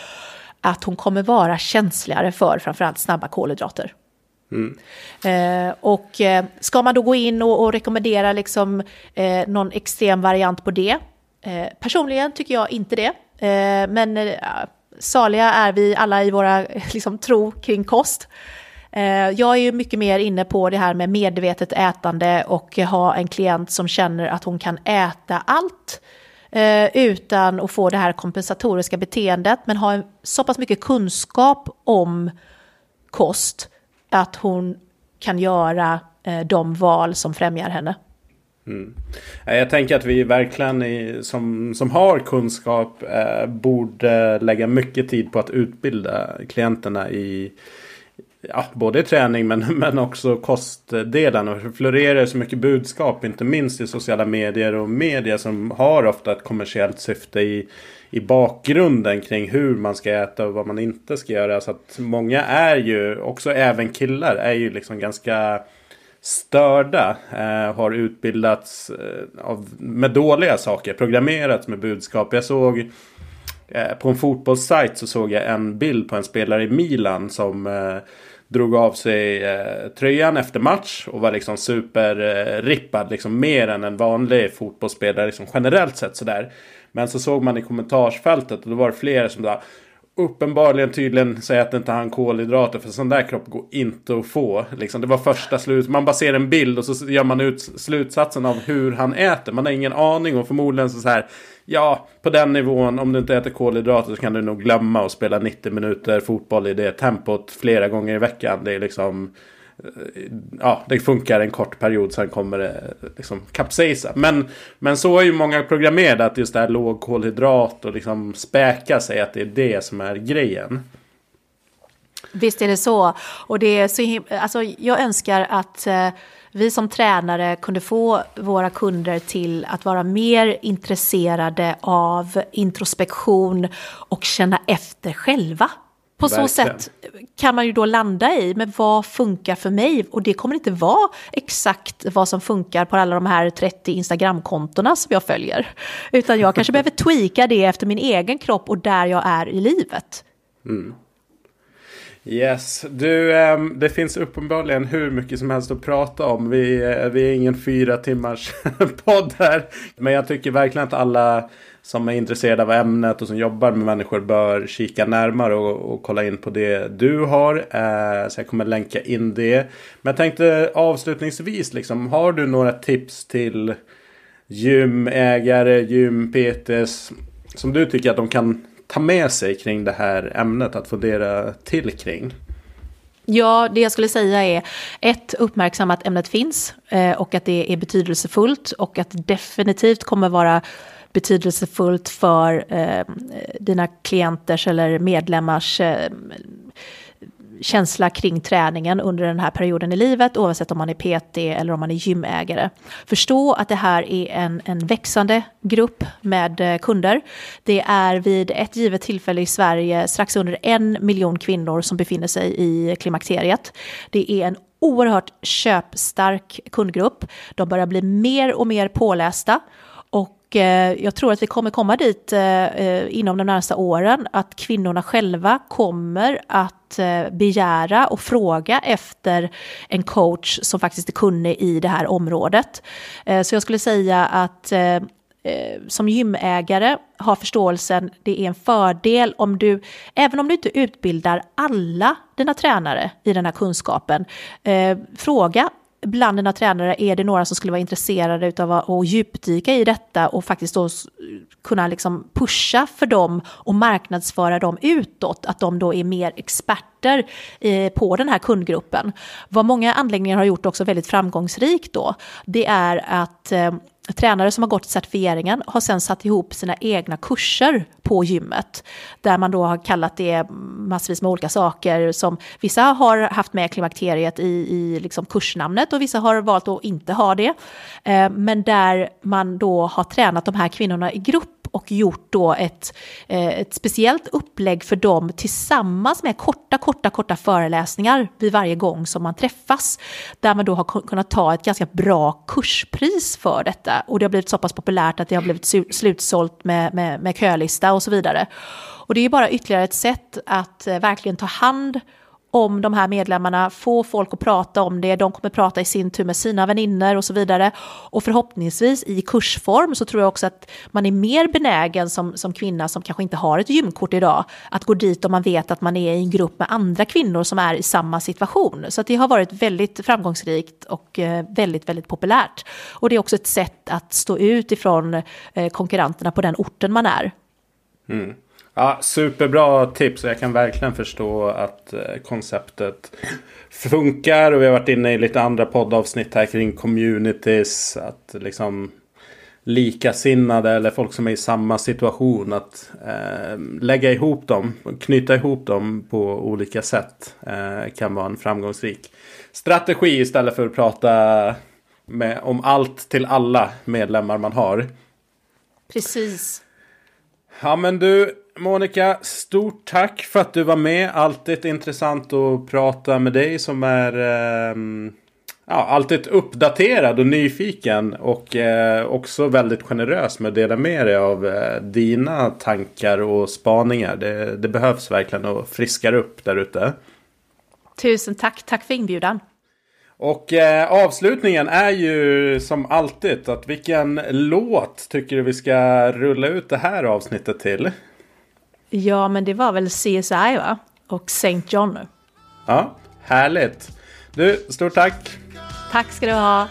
att hon kommer vara känsligare för framförallt snabba kolhydrater. Mm. Eh, och eh, ska man då gå in och, och rekommendera liksom, eh, någon extrem variant på det? Eh, personligen tycker jag inte det. Eh, men saliga är vi alla i våra (laughs) liksom, tro kring kost. Eh, jag är ju mycket mer inne på det här med medvetet ätande och ha en klient som känner att hon kan äta allt eh, utan att få det här kompensatoriska beteendet men ha så pass mycket kunskap om kost att hon kan göra eh, de val som främjar henne. Mm. Jag tänker att vi verkligen i, som, som har kunskap eh, borde lägga mycket tid på att utbilda klienterna i ja, både träning men, (laughs) men också kostdelen. Och det florerar så mycket budskap, inte minst i sociala medier och media som har ofta ett kommersiellt syfte i, i bakgrunden kring hur man ska äta och vad man inte ska göra. Så att många är ju, också även killar, är ju liksom ganska störda. Eh, har utbildats eh, av, med dåliga saker, programmerats med budskap. Jag såg eh, på en fotbollssajt så såg jag en bild på en spelare i Milan som eh, drog av sig eh, tröjan efter match och var liksom superrippad. Eh, liksom mer än en vanlig fotbollsspelare liksom generellt sett sådär. Men så såg man i kommentarsfältet och då var det flera som sa uppenbarligen tydligen säga att inte han kolhydrater. För sån där kropp går inte att få. Liksom, det var första slut. Man bara ser en bild och så gör man ut slutsatsen av hur han äter. Man har ingen aning och förmodligen så, så här. Ja, på den nivån om du inte äter kolhydrater så kan du nog glömma att spela 90 minuter fotboll i det tempot flera gånger i veckan. Det är liksom ja, det funkar en kort period, sen kommer det liksom kapsejsa. Men, men så är ju många programmerade att just det här låg kolhydrat och liksom späka sig att det är det som är grejen. Visst är det så. Och det är så alltså, jag önskar att eh, vi som tränare kunde få våra kunder till att vara mer intresserade av introspektion och känna efter själva. På Verkligen. så sätt kan man ju då landa i, men vad funkar för mig? Och det kommer inte vara exakt vad som funkar på alla de här 30 Instagramkontona som jag följer. Utan jag kanske behöver tweaka det efter min egen kropp och där jag är i livet. Mm. Yes, du, um, det finns uppenbarligen hur mycket som helst att prata om. Vi, uh, vi är ingen fyra timmars (laughs) podd här. Men jag tycker verkligen att alla som är intresserade av ämnet och som jobbar med människor bör kika närmare och, och kolla in på det du har. Eh, så jag kommer länka in det. Men jag tänkte avslutningsvis, liksom, har du några tips till gymägare, gym-PTs som du tycker att de kan ta med sig kring det här ämnet att fundera till kring? Ja, det jag skulle säga är ett, uppmärksamma att ämnet finns eh, och att det är betydelsefullt och att det definitivt kommer vara betydelsefullt för eh, dina klienters eller medlemmars eh, känsla kring träningen under den här perioden i livet, oavsett om man är PT eller om man är gymägare. Förstå att det här är en, en växande grupp med eh, kunder. Det är vid ett givet tillfälle i Sverige strax under en miljon kvinnor som befinner sig i klimakteriet. Det är en oerhört köpstark kundgrupp. De börjar bli mer och mer pålästa Eh, jag tror att vi kommer komma dit eh, eh, inom de närmaste åren att kvinnorna själva kommer att eh, begära och fråga efter en coach som faktiskt är kunnig i det här området. Eh, så jag skulle säga att som gymägare har förståelsen, det är en fördel om du, även om du inte utbildar alla dina tränare i den här kunskapen, fråga bland dina tränare är det några som skulle vara intresserade av att djupdyka i detta och faktiskt då kunna liksom pusha för dem och marknadsföra dem utåt, att de då är mer experter eh, på den här kundgruppen. Vad många anläggningar har gjort också väldigt framgångsrikt då, det är att eh, tränare som har gått certifieringen har sen satt ihop sina egna kurser på gymmet. Där man då har kallat det massvis med olika saker som vissa har haft med klimakteriet i, i liksom kursnamnet och vissa har valt att inte ha det. Eh, men där man då har tränat de här kvinnorna i grupp och gjort då ett, eh, ett speciellt upplägg för dem tillsammans med korta, korta, korta föreläsningar vid varje gång som man träffas. Där man då har kunnat ta ett ganska bra kurspris för detta. Och det har blivit så pass populärt att det har blivit slutsålt med, med, med kölista och så vidare. Och det är bara ytterligare ett sätt att eh, verkligen ta hand om de här medlemmarna, få folk att prata om det, de kommer prata i sin tur med sina vänner och så vidare. Och förhoppningsvis i kursform så tror jag också att man är mer benägen som, som kvinna som kanske inte har ett gymkort idag, att gå dit om man vet att man är i en grupp med andra kvinnor som är i samma situation. Så det har varit väldigt framgångsrikt och eh, väldigt, väldigt populärt. Och det är också ett sätt att stå ut ifrån eh, konkurrenterna på den orten man är. Mm. Ja, superbra tips. Jag kan verkligen förstå att eh, konceptet funkar. Och vi har varit inne i lite andra poddavsnitt här kring communities. Att liksom likasinnade eller folk som är i samma situation. Att eh, lägga ihop dem, knyta ihop dem på olika sätt. Eh, kan vara en framgångsrik strategi istället för att prata med, om allt till alla medlemmar man har. Precis. Ja men du, Monica, stort tack för att du var med. Alltid intressant att prata med dig som är eh, ja, alltid uppdaterad och nyfiken. Och eh, också väldigt generös med att dela med dig av eh, dina tankar och spaningar. Det, det behövs verkligen att friska upp där ute. Tusen tack. Tack för inbjudan. Och eh, avslutningen är ju som alltid att vilken låt tycker du vi ska rulla ut det här avsnittet till? Ja, men det var väl CSI va? Och St. John. Ja, härligt. Du, stort tack. Tack ska du ha.